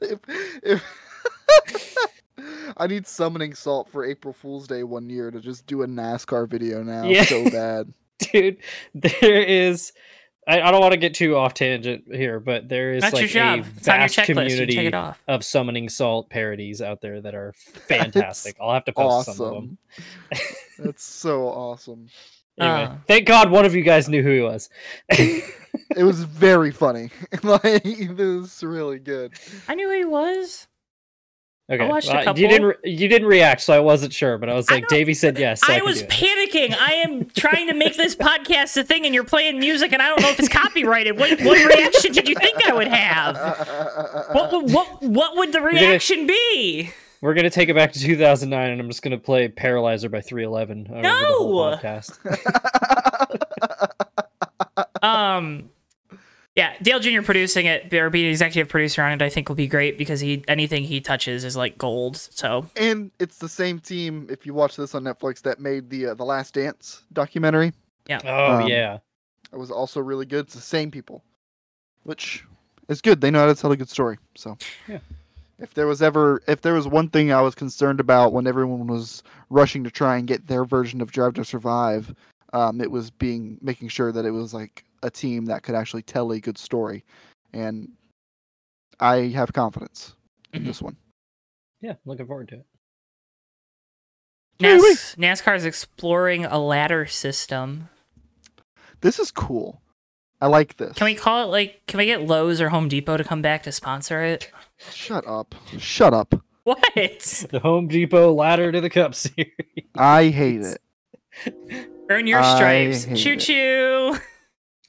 if, if I need summoning salt for April Fool's Day one year to just do a NASCAR video now Yeah. so bad. (laughs) Dude, there is. I, I don't want to get too off tangent here, but there is That's like a. It's vast community check it off. of summoning salt parodies out there that are (laughs) fantastic. I'll have to post some of them. Awesome. That's so awesome. Anyway, Uh. thank God one of you guys knew who he was. (laughs) It was very funny. (laughs) like it was really good. I knew who he was. Okay, watched a well, couple. you didn't re- you didn't react, so I wasn't sure. But I was like, don't- Davey said yes. So I, I was panicking. I am (laughs) trying to make this podcast a thing, and you're playing music, and I don't know if it's copyrighted. What, what reaction did you think I would have? What would- what what would the gonna- reaction be? We're gonna take it back to 2009, and I'm just gonna play "Paralyzer" by 311 over the whole No! podcast. (laughs) Um, yeah, Dale Jr. producing it or being executive producer on it, I think will be great because he anything he touches is like gold. So and it's the same team. If you watch this on Netflix, that made the uh, the Last Dance documentary. Yeah. Oh Um, yeah, It was also really good. It's the same people, which is good. They know how to tell a good story. So, Yeah. If there was ever, if there was one thing I was concerned about when everyone was rushing to try and get their version of Drive to Survive, um, it was being making sure that it was like a team that could actually tell a good story, and I have confidence in Mhm. this one. yeah. Looking forward to it. Wee-wee. NAS- NASCAR is exploring a ladder system. This is cool. I like this. Can we call it like? Can we get Lowe's or Home Depot to come back to sponsor it? Shut up. Shut up. What? (laughs) The Home Depot ladder to the Cup Series. I hate it. Earn your stripes. Choo choo.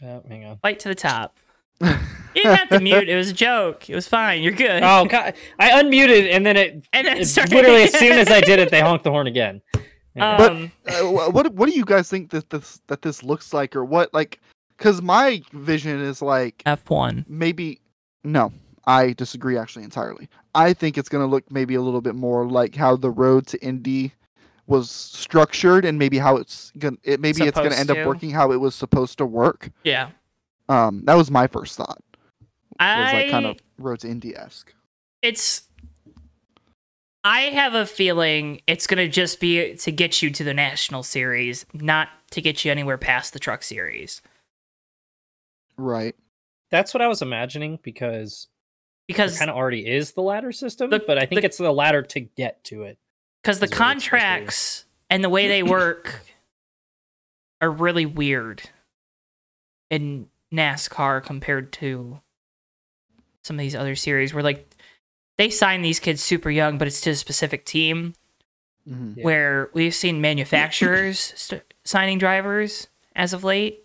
Oh, hang on. Fight to the top. (laughs) You didn't have to mute. It was a joke. It was fine. You're good. Oh God, I unmuted, and then it, and then it it started literally as soon as I did it, they (laughs) honked the horn again. Yeah. But- Um, uh, what what do you guys think that this that this looks like or what like cuz my vision is like F1. maybe no I disagree actually entirely. I think it's going to look maybe a little bit more like how the road to Indy was structured and maybe how it's going to it maybe it's going to end up working how it was supposed to work. Yeah. Um that was my first thought. It was I like kind of road to Indy-esque. it's I have a feeling it's gonna just be to get you to the national series, not to get you anywhere past the truck series. Right. That's what I was imagining because Because kind of already is the ladder system, The- but I think the- it's the ladder to get to it. because the is what it's supposed to be. contracts and the way they (clears throat) work are really weird in NASCAR compared to some of these other series where like they sign these kids super young, but it's to a specific team. Mhm. Yeah. Where we've seen manufacturers (clears throat) st- signing drivers as of late.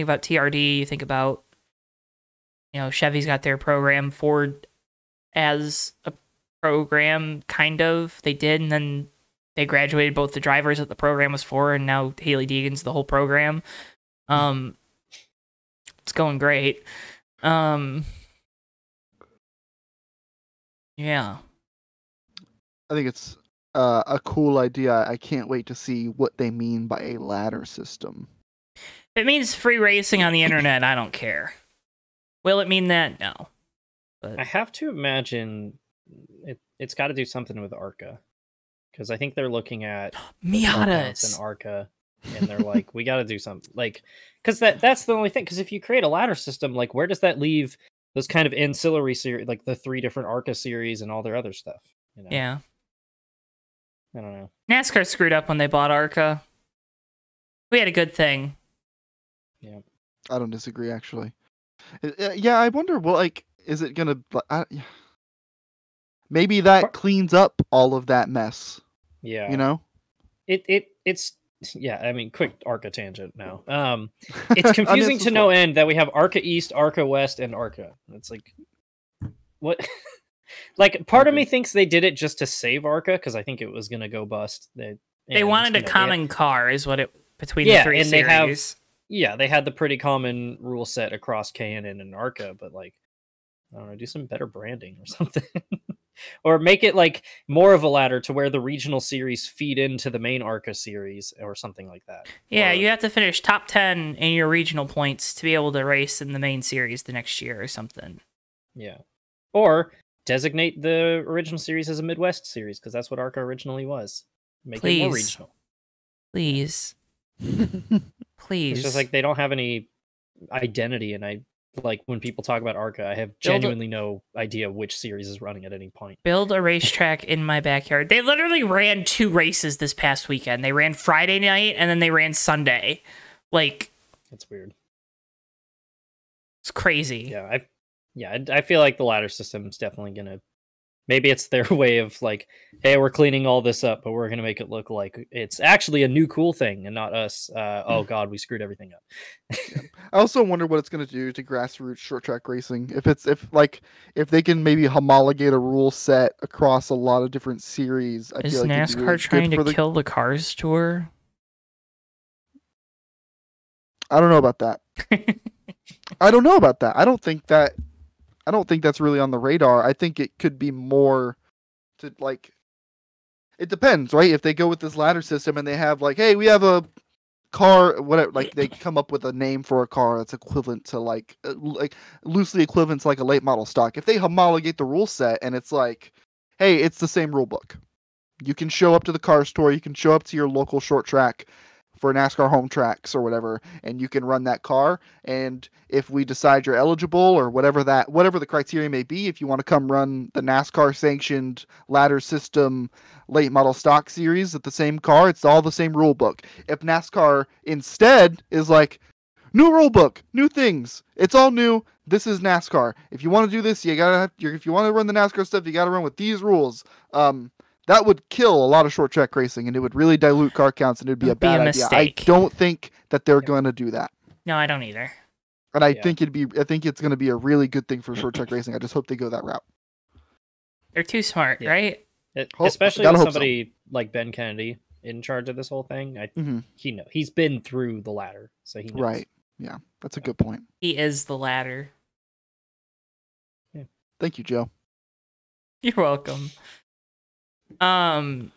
Think about TRD. You think about you know Chevy's got their program. Ford as a program, kind of they did, and then they graduated both the drivers that the program was for, and now Hailie Deegan's the whole program. Um, it's going great. Um, yeah. I think it's uh, a cool idea. I can't wait to see what they mean by a ladder system. If it means free racing on the internet, I don't care. Will it mean that? No. But I have to imagine it, it's got to do something with Arca because I think they're looking at (gasps) compounds and Arca and they're like, we got to do something like because that that's the only thing. Because if you create a ladder system, like where does that leave those kind of ancillary series, like the three different Arca series and all their other stuff? You know? Yeah. I don't know. NASCAR screwed up when they bought ARCA. We had a good thing. I don't disagree, actually. Uh, Yeah, I wonder. Well, like, is it gonna? I, yeah. maybe that Par- cleans up all of that mess. Yeah, You know. it it it's yeah. I mean, quick Arca tangent now. (laughs) Um, it's (laughs) confusing to no end. end that we have Arca East, Arca West, and Arca. It's like what? (laughs) like part of me thinks they did it just to save Arca because I think it was gonna go bust. They They wanted a know, they- common car, is what it between Yeah, the three and they have- series. Yeah, they had the pretty common rule set across K&N and Arca, but like I don't know, do some better branding or (laughs) something. or make it like more of a ladder to where the regional series feed into the main ARCA series or something like that. Yeah, Or- you have to finish top 10 in your regional points to be able to race in the main series the next year or something. Yeah. Or designate the original series as a Midwest series because that's what ARCA originally was. Make it more Please. regional. Please. (laughs) Please. It's just like they don't have any identity, and I like when people talk about ARCA, I have Build a- genuinely no idea which series is running at any point. build a racetrack in my backyard. They literally ran two races this past weekend. They ran Friday night and then they ran Sunday. Like It's weird. it's crazy. Yeah, I yeah, I, I feel like the ladder system is definitely gonna. Maybe it's their (laughs) way of like, hey, we're cleaning all this up, but we're gonna make it look like it's actually a new cool thing and not us. Uh, oh God, we screwed everything up. I also wonder what it's going to do to grassroots short track racing. If it's if like if they can maybe homologate a rule set across a lot of different series. I Is feel like NASCAR really trying to the- kill the Cars tour? I don't know about that. (laughs) I don't know about that. I don't think that. I don't think that's really on the radar. I think it could be more to like. It depends, right? If they go with this ladder system and they have like, hey, we have a car, whatever, like they (clears throat) come up with a name for a car that's equivalent to like, uh, like loosely equivalent to like a late model stock. If they homologate the rule set and it's like, hey, it's the same rule book. You can show up to the CARS Tour. You can show up to your local short track for NASCAR home tracks or whatever, and you can run that car. And if we decide you're eligible or whatever that whatever the criteria may be, if you want to come run the NASCAR sanctioned ladder system late model stock series at the same car, it's all the same rule book. If NASCAR instead is like new rule book, new things, it's all new. This is NASCAR. If you want to do this, you gotta. Have, if you want to run the NASCAR stuff, you gotta run with these rules. Um, that would kill a lot of short track racing, and it would really dilute car counts, and it'd be a It'd be a bad idea. I don't think that they're Yeah. going to do that, No, I don't either. and I Yeah. think it'd be. I think it's going to be a really good thing for short track racing. I just hope they go that route. They're too smart, Yeah. right? It, Hope- especially with hope so. somebody like Ben Kennedy in charge of this whole thing. I hmm he know he's been through the ladder, so he knows. Right. Yeah, that's a good point. He is the ladder. Thank you, Joe. You're welcome. Um,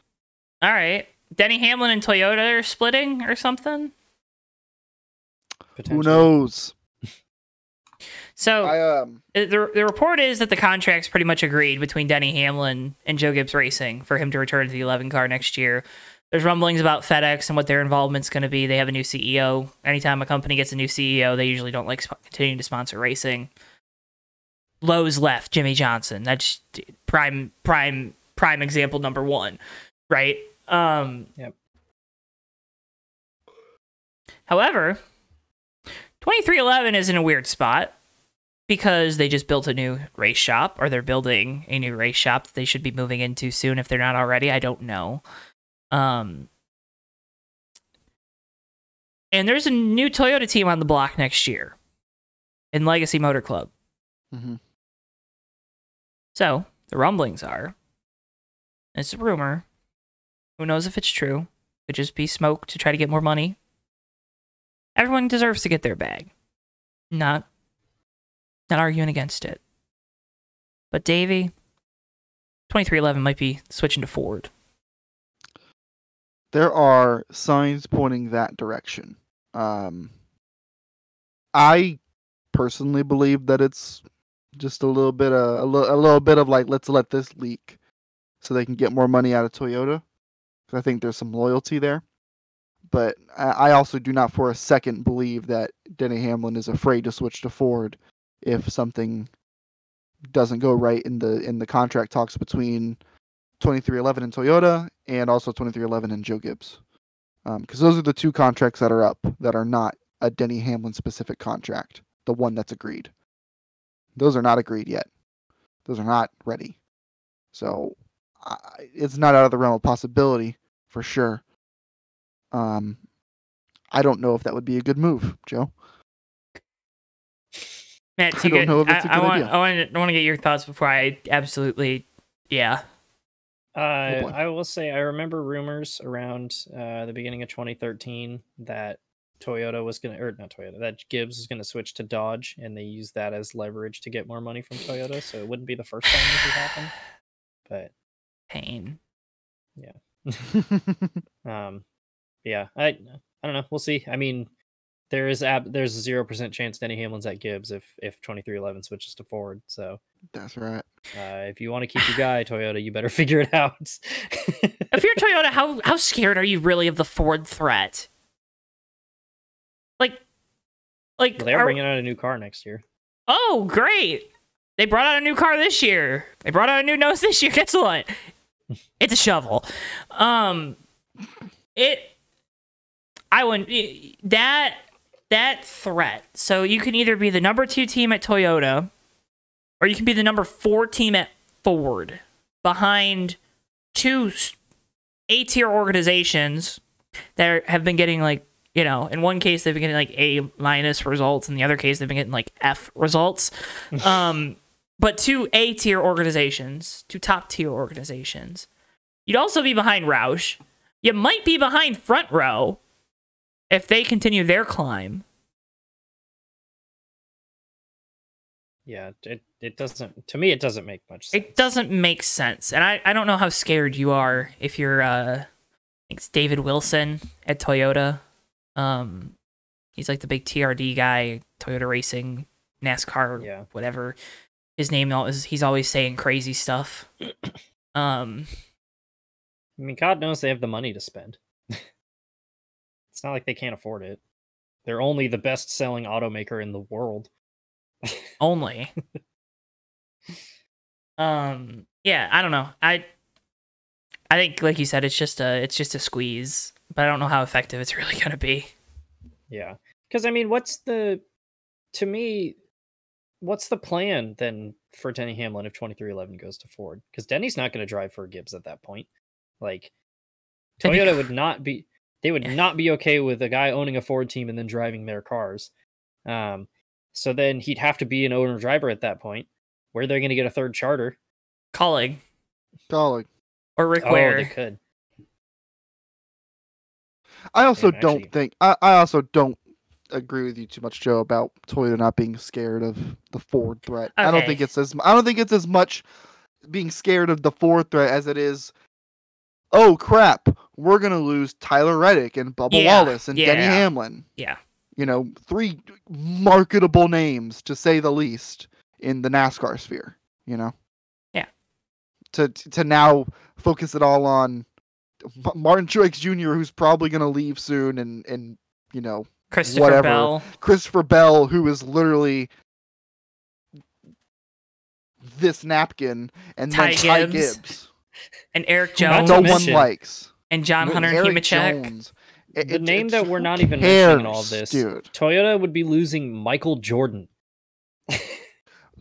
all right. Denny Hamlin and Toyota are splitting or something. Who knows? So I um. the the report is that the contract's pretty much agreed between Denny Hamlin and Joe Gibbs Racing for him to return to the 11 car next year. There's rumblings about FedEx and what their involvement's going to be. They have a new CEO. Anytime a company gets a new CEO, they usually don't like sp- continuing to sponsor racing. Lowe's left Jimmie Johnson. That's prime prime prime example number one, right? Um, Yep. However, 23XI is in a weird spot because they just built a new race shop or they're building a new race shop that they should be moving into soon if they're not already. I don't know. Um and there's a new Toyota team on the block next year in Legacy Motor Club. mhm. So, the rumblings are it's a rumor. Who knows if it's true? Could just be smoke to try to get more money. Everyone deserves to get their bag. Not not arguing against it. But Davy, 23XI might be switching to Ford. There are signs pointing that direction. Um. I personally believe that it's just a little bit of a, a little bit of like let's let this leak so they can get more money out of Toyota. I think there's some loyalty there. But I, also do not for a second believe that Denny Hamlin is afraid to switch to Ford if something doesn't go right in the in the contract talks between 23XI and Toyota and also 23XI and Joe Gibbs. Um, because those are the two contracts that are up that are not a Denny Hamlin specific contract, the one that's agreed. Those are not agreed yet. Those are not ready. So it's not out of the realm of possibility for sure. Um, I don't know if that would be a good move, Joe. Matt, (laughs) I do you don't get- know if it's a I, I good want, idea. I want, I want to get your thoughts before I absolutely, yeah. Uh, boy. I will say I remember rumors around uh, the beginning of 2013 that Toyota was gonna, or not Toyota, that Gibbs was gonna switch to Dodge, and they used that as leverage to get more money from Toyota. So it wouldn't be the first time this would happen. (sighs) but Pain. Yeah. (laughs) um, yeah, I I don't know. We'll see. I mean, there is ab- there's a zero percent chance Denny Hamlin's at Gibbs if if twenty three eleven switches to Ford. So That's right. uh, if you want to keep your guy Toyota, you better (laughs) figure it out. if you're Toyota, how how scared are you really of the Ford threat? Like, like Well, they are are- bringing out a new car next year. oh great! They brought out a new car this year. They brought out a new nose this year. (laughs) Guess what? It's a shovel. Um, it. I wouldn't that that threat. So you can either be the number two team at Toyota, or you can be the number four team at Ford, behind two A tier organizations that are, have been getting like you know, in one case they've been getting like A minus results, in the other case they've been getting like F results. um, but two A tier organizations, two top tier organizations. You'd also be behind Roush. You might be behind Front Row if they continue their climb. Yeah, it it doesn't to me it doesn't make much sense. It doesn't make sense. And I, I don't know how scared you are if you're uh I think it's David Wilson at Toyota. Um he's like the big TRD guy, Toyota Racing, NASCAR, Yeah. whatever. His name is he's always saying crazy stuff. (clears throat) um I mean, God knows they have the money to spend. (laughs) it's not like they can't afford it. They're only the best selling automaker in the world. (laughs) only. um yeah, I don't know. I I think like you said it's just a it's just a squeeze, but I don't know how effective it's really going to be. Yeah. Because, I mean, what's the, to me, what's the plan then for Denny Hamlin if 23XI goes to Ford? Because Denny's not going to drive for Gibbs at that point. Like, Denny- Toyota would not be, they would not be okay with a guy owning a Ford team and then driving their cars. Um, so then he'd have to be an owner driver at that point. Where they're going to get a third charter? Kaulig Kaulig. or Rick Oh, Ware. they could. I also Man, don't actually- think I, I also don't agree with you too much, Joe, about Toyota not being scared of the Ford threat. I don't think it's as I don't think it's as much being scared of the Ford threat as it is. Oh crap! We're gonna lose Tyler Reddick and Bubba Yeah, Wallace and Denny. Hamlin. Yeah. You know, three marketable names to say the least in the NASCAR sphere. You know. Yeah. To to now focus it all on Martin Truex Jr., who's probably going to leave soon, and and you know Christopher whatever. Bell. Christopher Bell, who is literally this napkin, and Ty then Ty Gibbs. Gibbs, and Eric Jones to no one likes. and John Hunter Eric Nemechek. Jones. It- The it- name it's- that we're not even mentioning in all this. dude. Toyota would be losing Michael Jordan.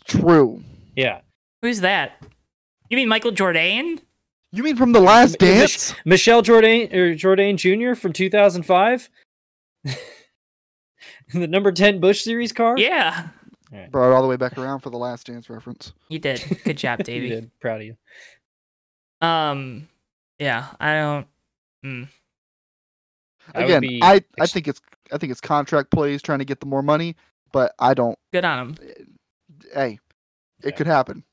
True. Yeah. Who's that? You mean Michael Jordan? You mean from the Last Mich- Dance? Michelle Jordan or Jordan Jr. from 2005. (laughs) (laughs) the number 10 Busch series car? Yeah, Brought it all the way back around for the Last Dance reference. you did. Good job, (laughs) You Davey. did. Proud of you. Um, yeah, I don't. Mm. I Again, be I, I think it's I think it's contract plays trying to get the more money, but I don't. Good on him. Hey, it Yeah. could happen.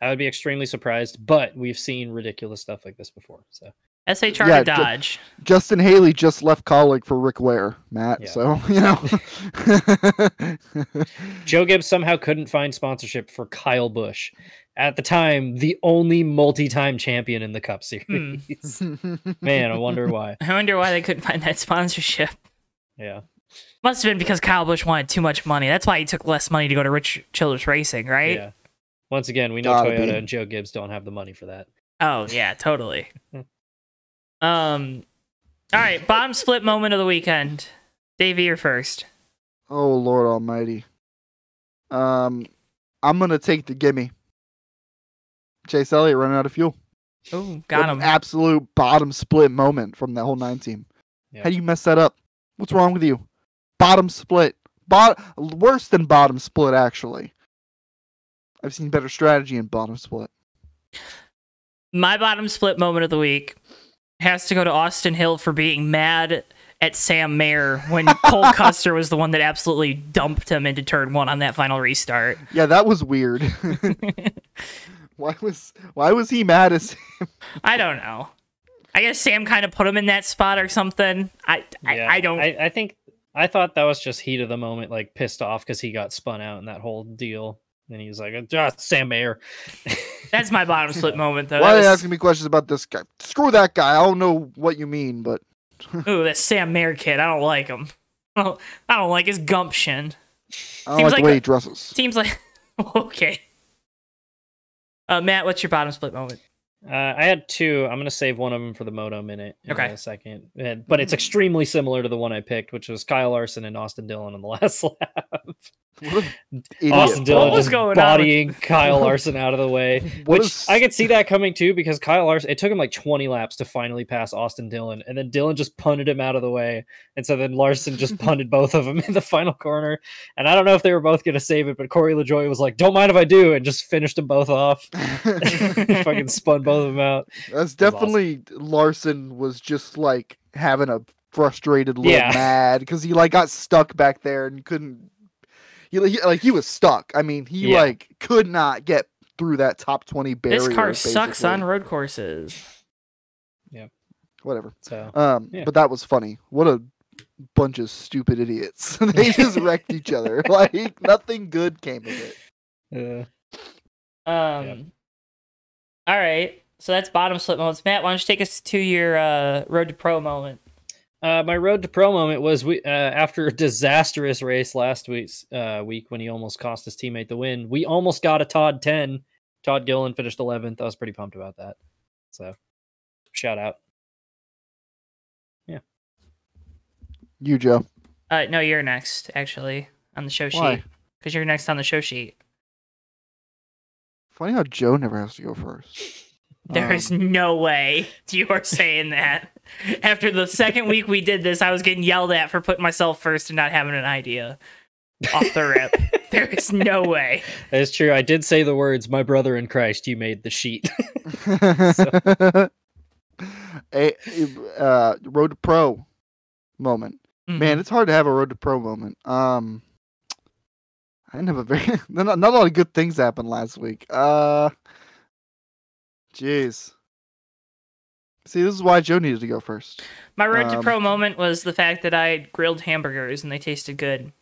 I would be extremely surprised, but we've seen ridiculous stuff like this before. So SHR Yeah, to ju- Dodge. Justin Haley just left Kaulig for Rick Ware, Matt. Yeah. So (laughs) you know. (laughs) Joe Gibbs somehow couldn't find sponsorship for Kyle Busch. At the time, the only multi-time champion in the Cup Hmm. Series. (laughs) Man, I wonder why. I wonder why they couldn't find that sponsorship. Yeah. Must have been because Kyle Busch wanted too much money. That's why he took less money to go to Rich Childress Racing, right? Yeah. Once again, we know Gotta Toyota be. and Joe Gibbs don't have the money for that. Oh yeah, totally. Um, all right, bottom split moment of the weekend. Davey, you're first. oh Lord Almighty. Um, I'm gonna take the gimme. Chase Elliott running out of fuel. Oh, What got an him. absolute bottom split moment from that whole nine team. Yeah. How do you mess that up? What's wrong with you? Bottom split. Bot worse than bottom split actually. I've seen better strategy in bottom split. My bottom split moment of the week has to go to Austin Hill for being mad at Sam Mayer when Cole (laughs) Custer was the one that absolutely dumped him into turn one on that final restart. Yeah, that was weird. (laughs) Why was why was he mad at Sam? I don't know. I guess Sam kind of put him in that spot or something. I I, Yeah, I don't. I, I think I thought that was just heat of the moment, like pissed off because he got spun out in that whole deal. And he's like, ah, Sam Mayer. (laughs) that's my bottom slip moment though. Why That are you was- asking me questions about this guy? Screw that guy. I don't know what you mean, but (laughs) Ooh, that Sam Mayer kid. I don't like him. I (laughs) don't, I don't like his gumption. I don't Seems like like the way a- he dresses. Seems like okay. Uh, Matt, what's your bottom split moment? Uh, I had two. I'm gonna save one of them for the moto minute in Okay. a second. Uh, But it's extremely similar to the one I picked, which was Kyle Larson and Austin Dillon on the last lap. What idiot. Austin Dillon was just going on? bodying (laughs) Kyle Larson out of the way. Which is- I could see that coming too because Kyle Larson, it took him like 20 laps to finally pass Austin Dillon, and then Dillon just punted him out of the way. And so then Larson just (laughs) punted both of them in the final corner. And I don't know if they were both going to save it, but Corey LaJoie was like, don't mind if I do, and just finished them both off. (laughs) Fucking spun both of them out. That's was awesome. definitely Larson was just like having a frustrated little Yeah. mad because he like got stuck back there and couldn't. He, he like he was stuck. I mean, he Yeah. like could not get through that top twenty barrier. this car sucks on road courses. Yeah. Whatever. So Um, Yeah. but that was funny. What a bunch of stupid idiots. (laughs) they just (laughs) wrecked each other. (laughs) Like nothing good came of it. Yeah. Um. All right. So that's bottom slip moments. Matt, why don't you take us to your uh, road to pro moment? Uh, my road to pro moment was we uh, after a disastrous race last week's uh, week when he almost cost his teammate the win. We almost got a Todd ten. Todd Gilliland finished eleventh. I was pretty pumped about that. So, shout out. Yeah. You, Joe. Uh, no, you're next actually on the show Why? sheet because you're next on the show sheet. Funny how Joe never has to go first. (laughs) There's Um, no way (laughs) you are saying that. (laughs) After the second week we did this, I was getting yelled at for putting myself first and not having an idea off the rip. (laughs) there is no way. That is true. I did say the words, "My brother in Christ." You made the sheet. (laughs) a uh, road to pro moment. Mm-hmm. Man, it's hard to have a road to pro moment. Um, I didn't have a very not, not a lot of good things happened last week. Uh, jeez. See, this is why Joe needed to go first. my road to um, pro moment was the fact that I grilled hamburgers and they tasted good.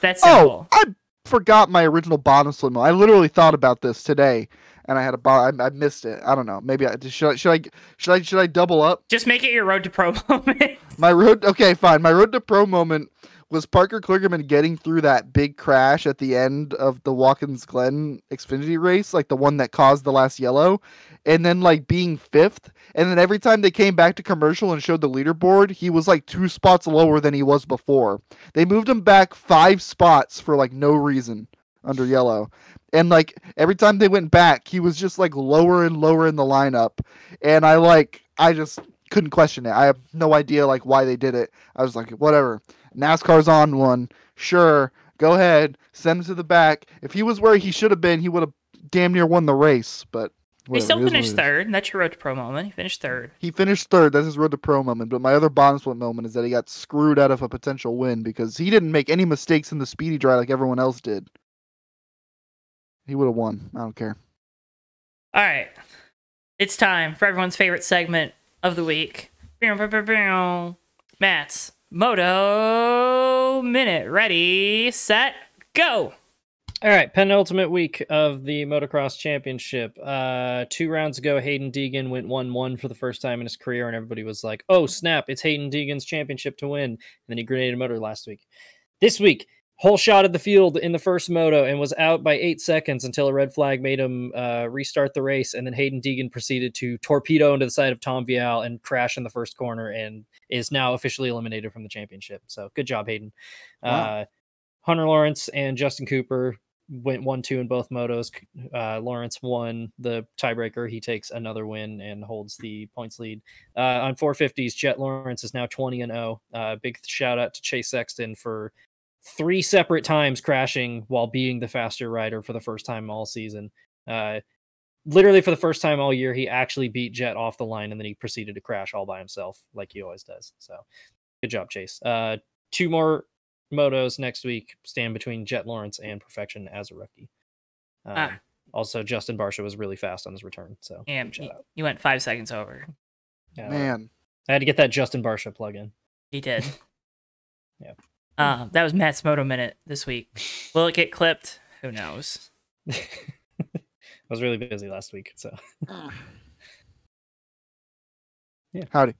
That's simple. Oh. I forgot my original bottom slip. mo- I literally thought about this today, and I had a bottom. I, I missed it. I don't know. Maybe I should. I, should I should I should I double up? Just make it your road to pro (laughs) moment. My road. Okay, fine. My road to pro moment was Parker Kligerman getting through that big crash at the end of the Watkins Glen Xfinity race, like the one that caused the last yellow, and then like being fifth. And then every time they came back to commercial and showed the leaderboard, he was like two spots lower than he was before. They moved him back five spots for like no reason under yellow. And like every time they went back, he was just like lower and lower in the lineup. And I like I just couldn't question it. I have no idea like why they did it. I was like, whatever. NASCAR's on one. Sure, go ahead. Send him to the back. If he was where he should have been, he would have damn near won the race. But he still it is what finished third. That's your road to pro moment. He finished third. He finished third. That's his road to pro moment. But my other bottom split moment is that he got screwed out of a potential win because he didn't make any mistakes in the speedy dry like everyone else did. He would have won. I don't care. All right. It's time for everyone's favorite segment of the week. Matt's Moto Minute. Ready, set, go. All right, penultimate week of the motocross championship. Uh, two rounds ago, Haiden Deegan went one-one for the first time in his career, and everybody was like, "Oh snap! It's Haiden Deegan's championship to win." And then he grenaded a motor last week. This week, whole shot of the field in the first moto and was out by eight seconds until a red flag made him uh, restart the race, and then Haiden Deegan proceeded to torpedo into the side of Tom Vialle and crash in the first corner, and is now officially eliminated from the championship. So good job, Haiden. Wow. Uh, Hunter Lawrence and Justin Cooper went one two in both motos. Uh, Lawrence won the tiebreaker. He takes another win and holds the points lead. Uh, on 450s, Jett Lawrence is now 20 and 0. Uh, big shout out to Chase Sexton for three separate times crashing while being the faster rider for the first time all season. Uh, literally for the first time all year, he actually beat Jett off the line and then he proceeded to crash all by himself like he always does. So good job, Chase. Uh, two more motos next week stand between Jett Lawrence and Perfection as a rookie. Um, Ah. Also, Justin Barcia was really fast on his return, so And shout he, out. he went five seconds over. Yeah, Man, I had to get that Justin Barcia plug in. He did. (laughs) Yeah. Uh, that was Matt's Moto Minute this week. Will it get clipped? Who knows? (laughs) I was really busy last week, so (laughs) howdy.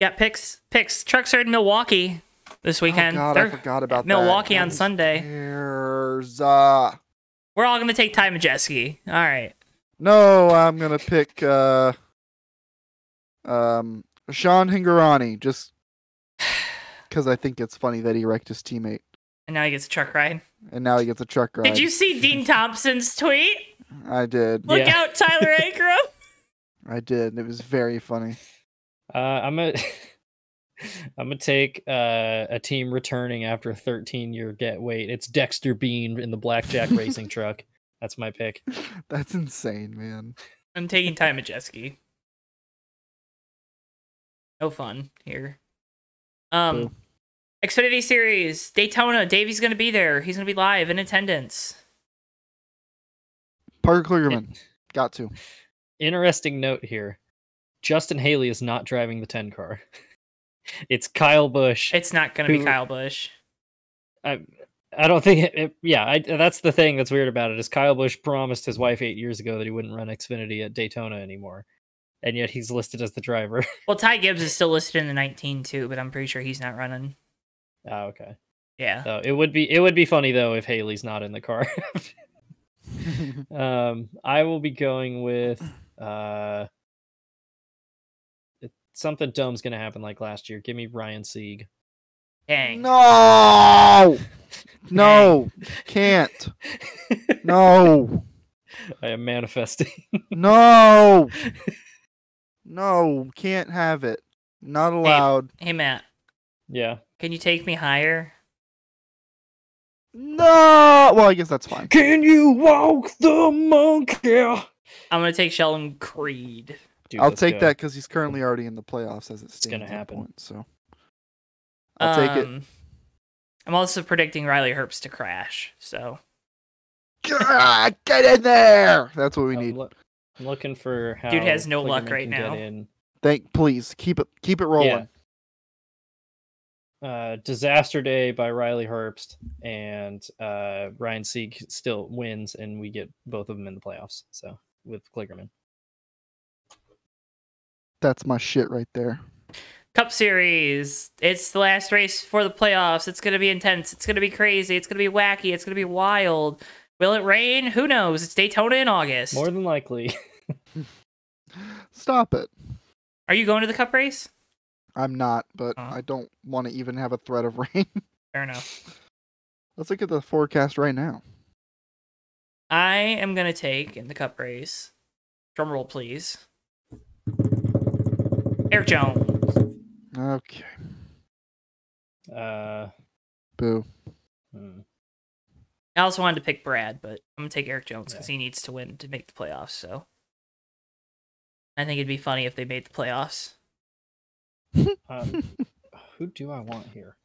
Got picks. Picks. Trucks are in Milwaukee this weekend. Oh God, They're I forgot about that. Milwaukee that. on Sunday. cares? Uh, We're all gonna take Ty Majeski. All right. no, I'm gonna pick uh, um, Sean Hingorani just (sighs) (sighs) (sighs) because I think it's funny that he wrecked his teammate, And now he gets a truck ride. and now he gets a truck ride. Did you see Dean Thompson's tweet? I did. Look Yeah. out, Tyler (laughs) Ankrum. I did. It was very funny. uh, I'm gonna (laughs) I'm gonna take uh, a team returning after a 13 year get wait. It's Dexter Bean in the Blackjack (laughs) Racing truck. That's my pick. That's insane, man. I'm taking Ty Majeski. No fun here. Um, Boo. Xfinity Series Daytona. Davey's gonna be there. He's gonna be live in attendance. Parker Kligerman got to. Interesting note here: Justin Haley is not driving the 10 car. (laughs) It's Kyle Busch. It's not gonna be Kyle Busch. I, I don't think it, it- yeah, I, that's the thing that's weird about it is Kyle Busch promised his wife eight years ago that he wouldn't run Xfinity at Daytona anymore, and yet he's listed as the driver. (laughs) Well, Ty Gibbs is still listed in the 19 too, but I'm pretty sure he's not running. oh, okay. Yeah. So it would be it would be funny though if Haley's not in the car. (laughs) um, I will be going with uh, it, something dumb's gonna happen like last year. Give me Ryan Sieg. Dang. no, no, can't. (laughs) No, I am manifesting. no, no, can't have it. Not allowed. Hey Matt, yeah. can you take me higher? No. Well, I guess that's fine. Can you walk the monkey? I'm gonna take Sheldon Creed. Dude, I'll take go. that because he's currently already in the playoffs as it stands. It's gonna at happen. Point, so I'll take it. Um, I'm also predicting Riley Herbst to crash. So (laughs) Get in there. That's what we I'm need. Loo- I'm looking for how Dude has no luck right now. in. Thank. Please keep it. Keep it rolling. uh, Disaster Day by Riley Herbst and uh, Ryan Sieg still wins, and we get both of them in the playoffs. So with Kligerman, That's my shit right there. Cup Series. It's the last race for the playoffs. It's gonna be intense. It's gonna be crazy. It's gonna be wacky. It's gonna be wild. Will it rain? Who knows? It's Daytona in August. more than likely. (laughs) Stop it. Are you going to the Cup race? I'm not, but Uh. I don't want to even have a threat of (laughs) rain. Fair enough. Let's look at the forecast right now. I am gonna take in the Cup race. Drum roll, please. Eric Jones. Okay. Uh, Boo. hmm. I also wanted to pick Brad, but I'm gonna take Eric Jones because Yeah. he needs to win to make the playoffs. So I think it'd be funny if they made the playoffs. (laughs) um, who do I want here?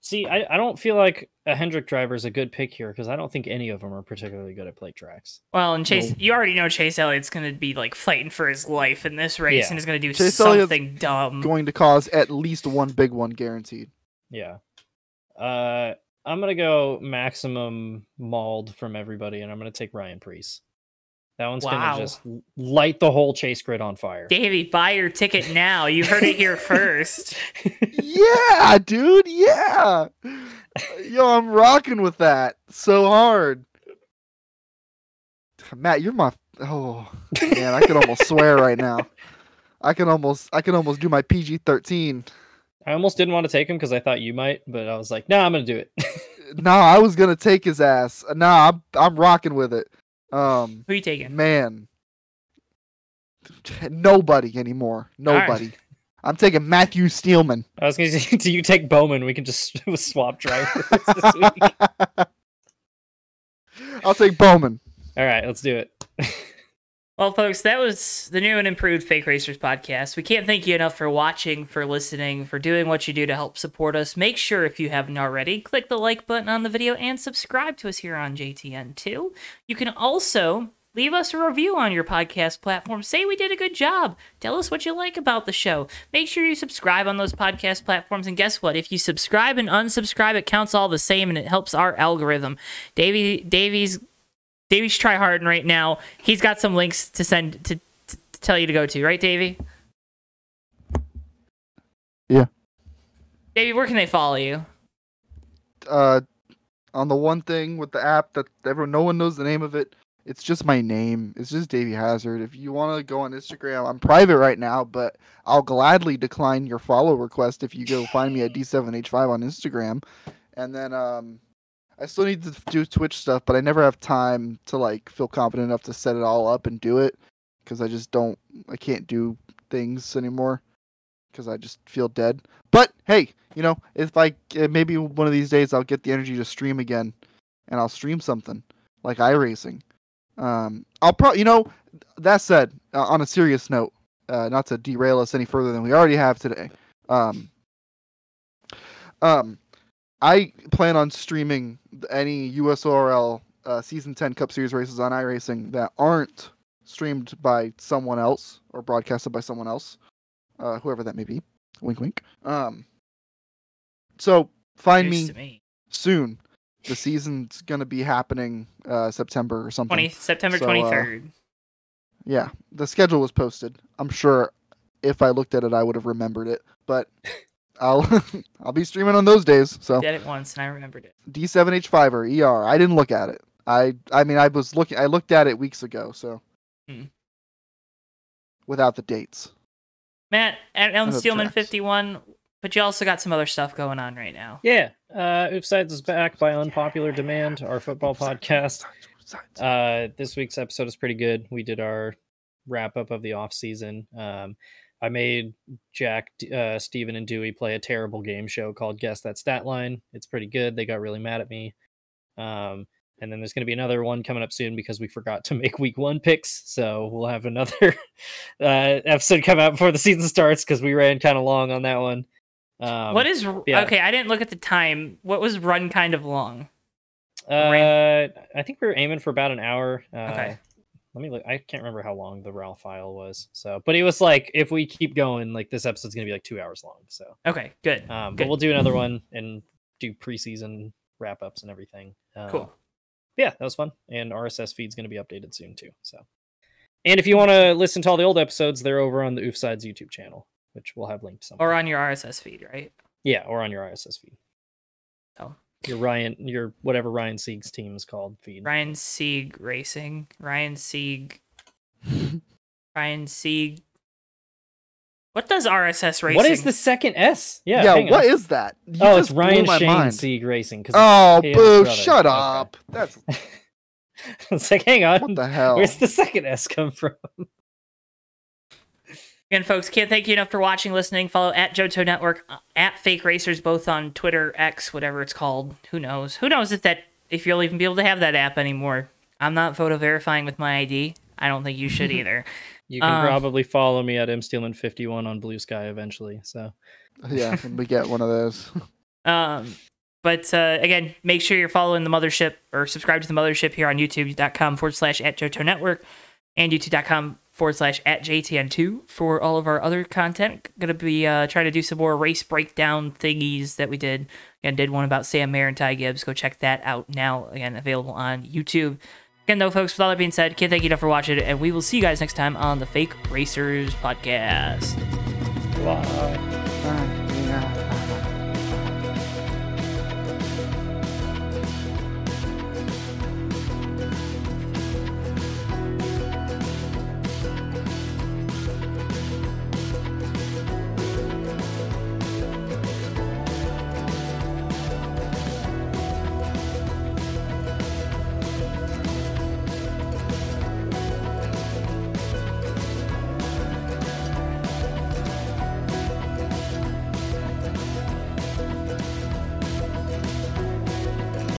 See, I, I don't feel like a Hendrick driver is a good pick here because I don't think any of them are particularly good at plate tracks. Well, and Chase, No. you already know Chase Elliott's gonna be like fighting for his life in this race, Yeah. and is gonna do Chase Elliott's something dumb. Going to cause at least one big one guaranteed. Yeah. Uh, I'm gonna go maximum mauled from everybody, and I'm gonna take Ryan Preece. That one's Wow. gonna just light the whole chase grid on fire. Davey, buy your ticket now. You heard it here (laughs) first. yeah, dude. Yeah. Yo, I'm rocking with that so hard. Matt, you're my. Oh man, I could almost swear right now. I can almost, I can almost do my PG-13. I almost didn't want to take him because I thought you might, but I was like, no, I'm gonna do it. (laughs) Nah, I was gonna take his ass. Nah, I'm, I'm rocking with it. Um, Who you taking? man, nobody anymore. right. Nobody. I'm taking Matthew Steelman. I was gonna (laughs) say, do you take Bowman? We can just (laughs) swap drivers this week. (laughs) I'll take Bowman. All right, let's do it. Well, folks, that was the new and improved Fake Racers podcast. We can't thank you enough for watching, for listening, for doing what you do to help support us. Make sure, if you haven't already, click the like button on the video and subscribe to us here on JTN2. You can also leave us a review on your podcast platform. Say we did a good job. Tell us what you like about the show. Make sure you subscribe on those podcast platforms. And guess what? If you subscribe and unsubscribe, it counts all the same and it helps our algorithm. Davey, Davey's Davey's try hard right now. He's got some links to send to, to, to tell you to go to, right, Davey? Yeah. Davey, where can they follow you? Uh, on the one thing with the app that everyone, no one knows the name of it. It's just my name. It's just Davey Hazard. If you want to go on Instagram, I'm private right now, but I'll gladly decline your follow request if you go find me at D7H5 on Instagram. And then um, I still need to do Twitch stuff, but I never have time to like feel confident enough to set it all up and do it because I just don't. I can't do things anymore because I just feel dead. But hey, you know, if I uh, maybe one of these days I'll get the energy to stream again, and I'll stream something like iRacing. Um, I'll probably, you know, that said, uh, on a serious note, uh, not to derail us any further than we already have today. Um, um, I plan on streaming any USORL uh, Season 10 Cup Series races on iRacing that aren't streamed by someone else or broadcasted by someone else, uh, whoever that may be. Wink, wink. Um, so find me, me. soon. The season's gonna be happening uh, September or something. 20 September So, uh, 23rd. Yeah, the schedule was posted. I'm sure if I looked at it, I would have remembered it. But I'll (laughs) I'll be streaming on those days. So Did it once and I remembered it. D7H5 or ER. I didn't look at it. I I mean I was looking. I looked at it weeks ago. So Hmm. without the dates. Matt, at Ellen hope Steelman tracks. 51, but you also got some other stuff going on right now. Yeah, uh, Oofsides is back by unpopular demand. Our football podcast. Uh, this week's episode is pretty good. We did our wrap up of the off season. Um, I made Jack, uh, Steven, and Dewey play a terrible game show called Guess That Stat Line. It's pretty good. They got really mad at me. Um, and then there's going to be another one coming up soon because we forgot to (laughs) make week one picks. So we'll have another (laughs) uh, episode come out before the season starts because we ran kind of long on that one. Um, what is yeah. okay? I didn't look at the time. What was run kind of long? Uh, I think we were aiming for about an hour. Uh, Okay. Let me look. I can't remember how long the raw file was. So, but it was like if we keep going, like this episode's gonna be like two hours long. So, Okay, good. um, Good. but we'll do another one and do preseason wrap ups and everything. Um, Cool. Yeah, that was fun. And RSS feed's gonna be updated soon too. So, and if you want to listen to all the old episodes, they're over on the Oof Sides YouTube channel, which we'll have linked somewhere. Or on your RSS feed, right? yeah, or on your RSS feed. Your Ryan, your whatever Ryan Sieg's team is called feed. Ryan Sieg Racing. Ryan Sieg. (laughs) Ryan Sieg. What does RSS Racing? What is the second S? Yeah. Yeah, hang what on. is that? You Oh, it's Ryan my Shane mind. Sieg Racing. 'cause Oh, Chaos boo! brother. Shut Okay. up. That's (laughs) it's- it's like, hang on. what the hell. Where's the second S come from? Again, folks, can't thank you enough for watching, listening. Follow at Johto Network, uh, at Fake Racers, both on Twitter, X, whatever it's called. Who knows? Who knows if that if you'll even be able to have that app anymore? I'm not photo verifying with my ID. I don't think you should (laughs) either. You can Um, probably follow me at msteelman51 on Blue Sky eventually. So Yeah, (laughs) we get one of those. Um, but uh, again, make sure you're following the mothership or subscribe to the mothership here on youtube.com forward slash at Johto Network and youtube.com forward slash at JTN2 for all of our other content. Gonna be uh, trying to do some more race breakdown thingies that we did. Again, did one about Sam Mayer and Ty Gibbs. Go check that out now. Again, available on YouTube. Again, though, folks, with all that being said, can't thank you enough for watching, and we will see you guys next time on the Fake Racers podcast. Bye.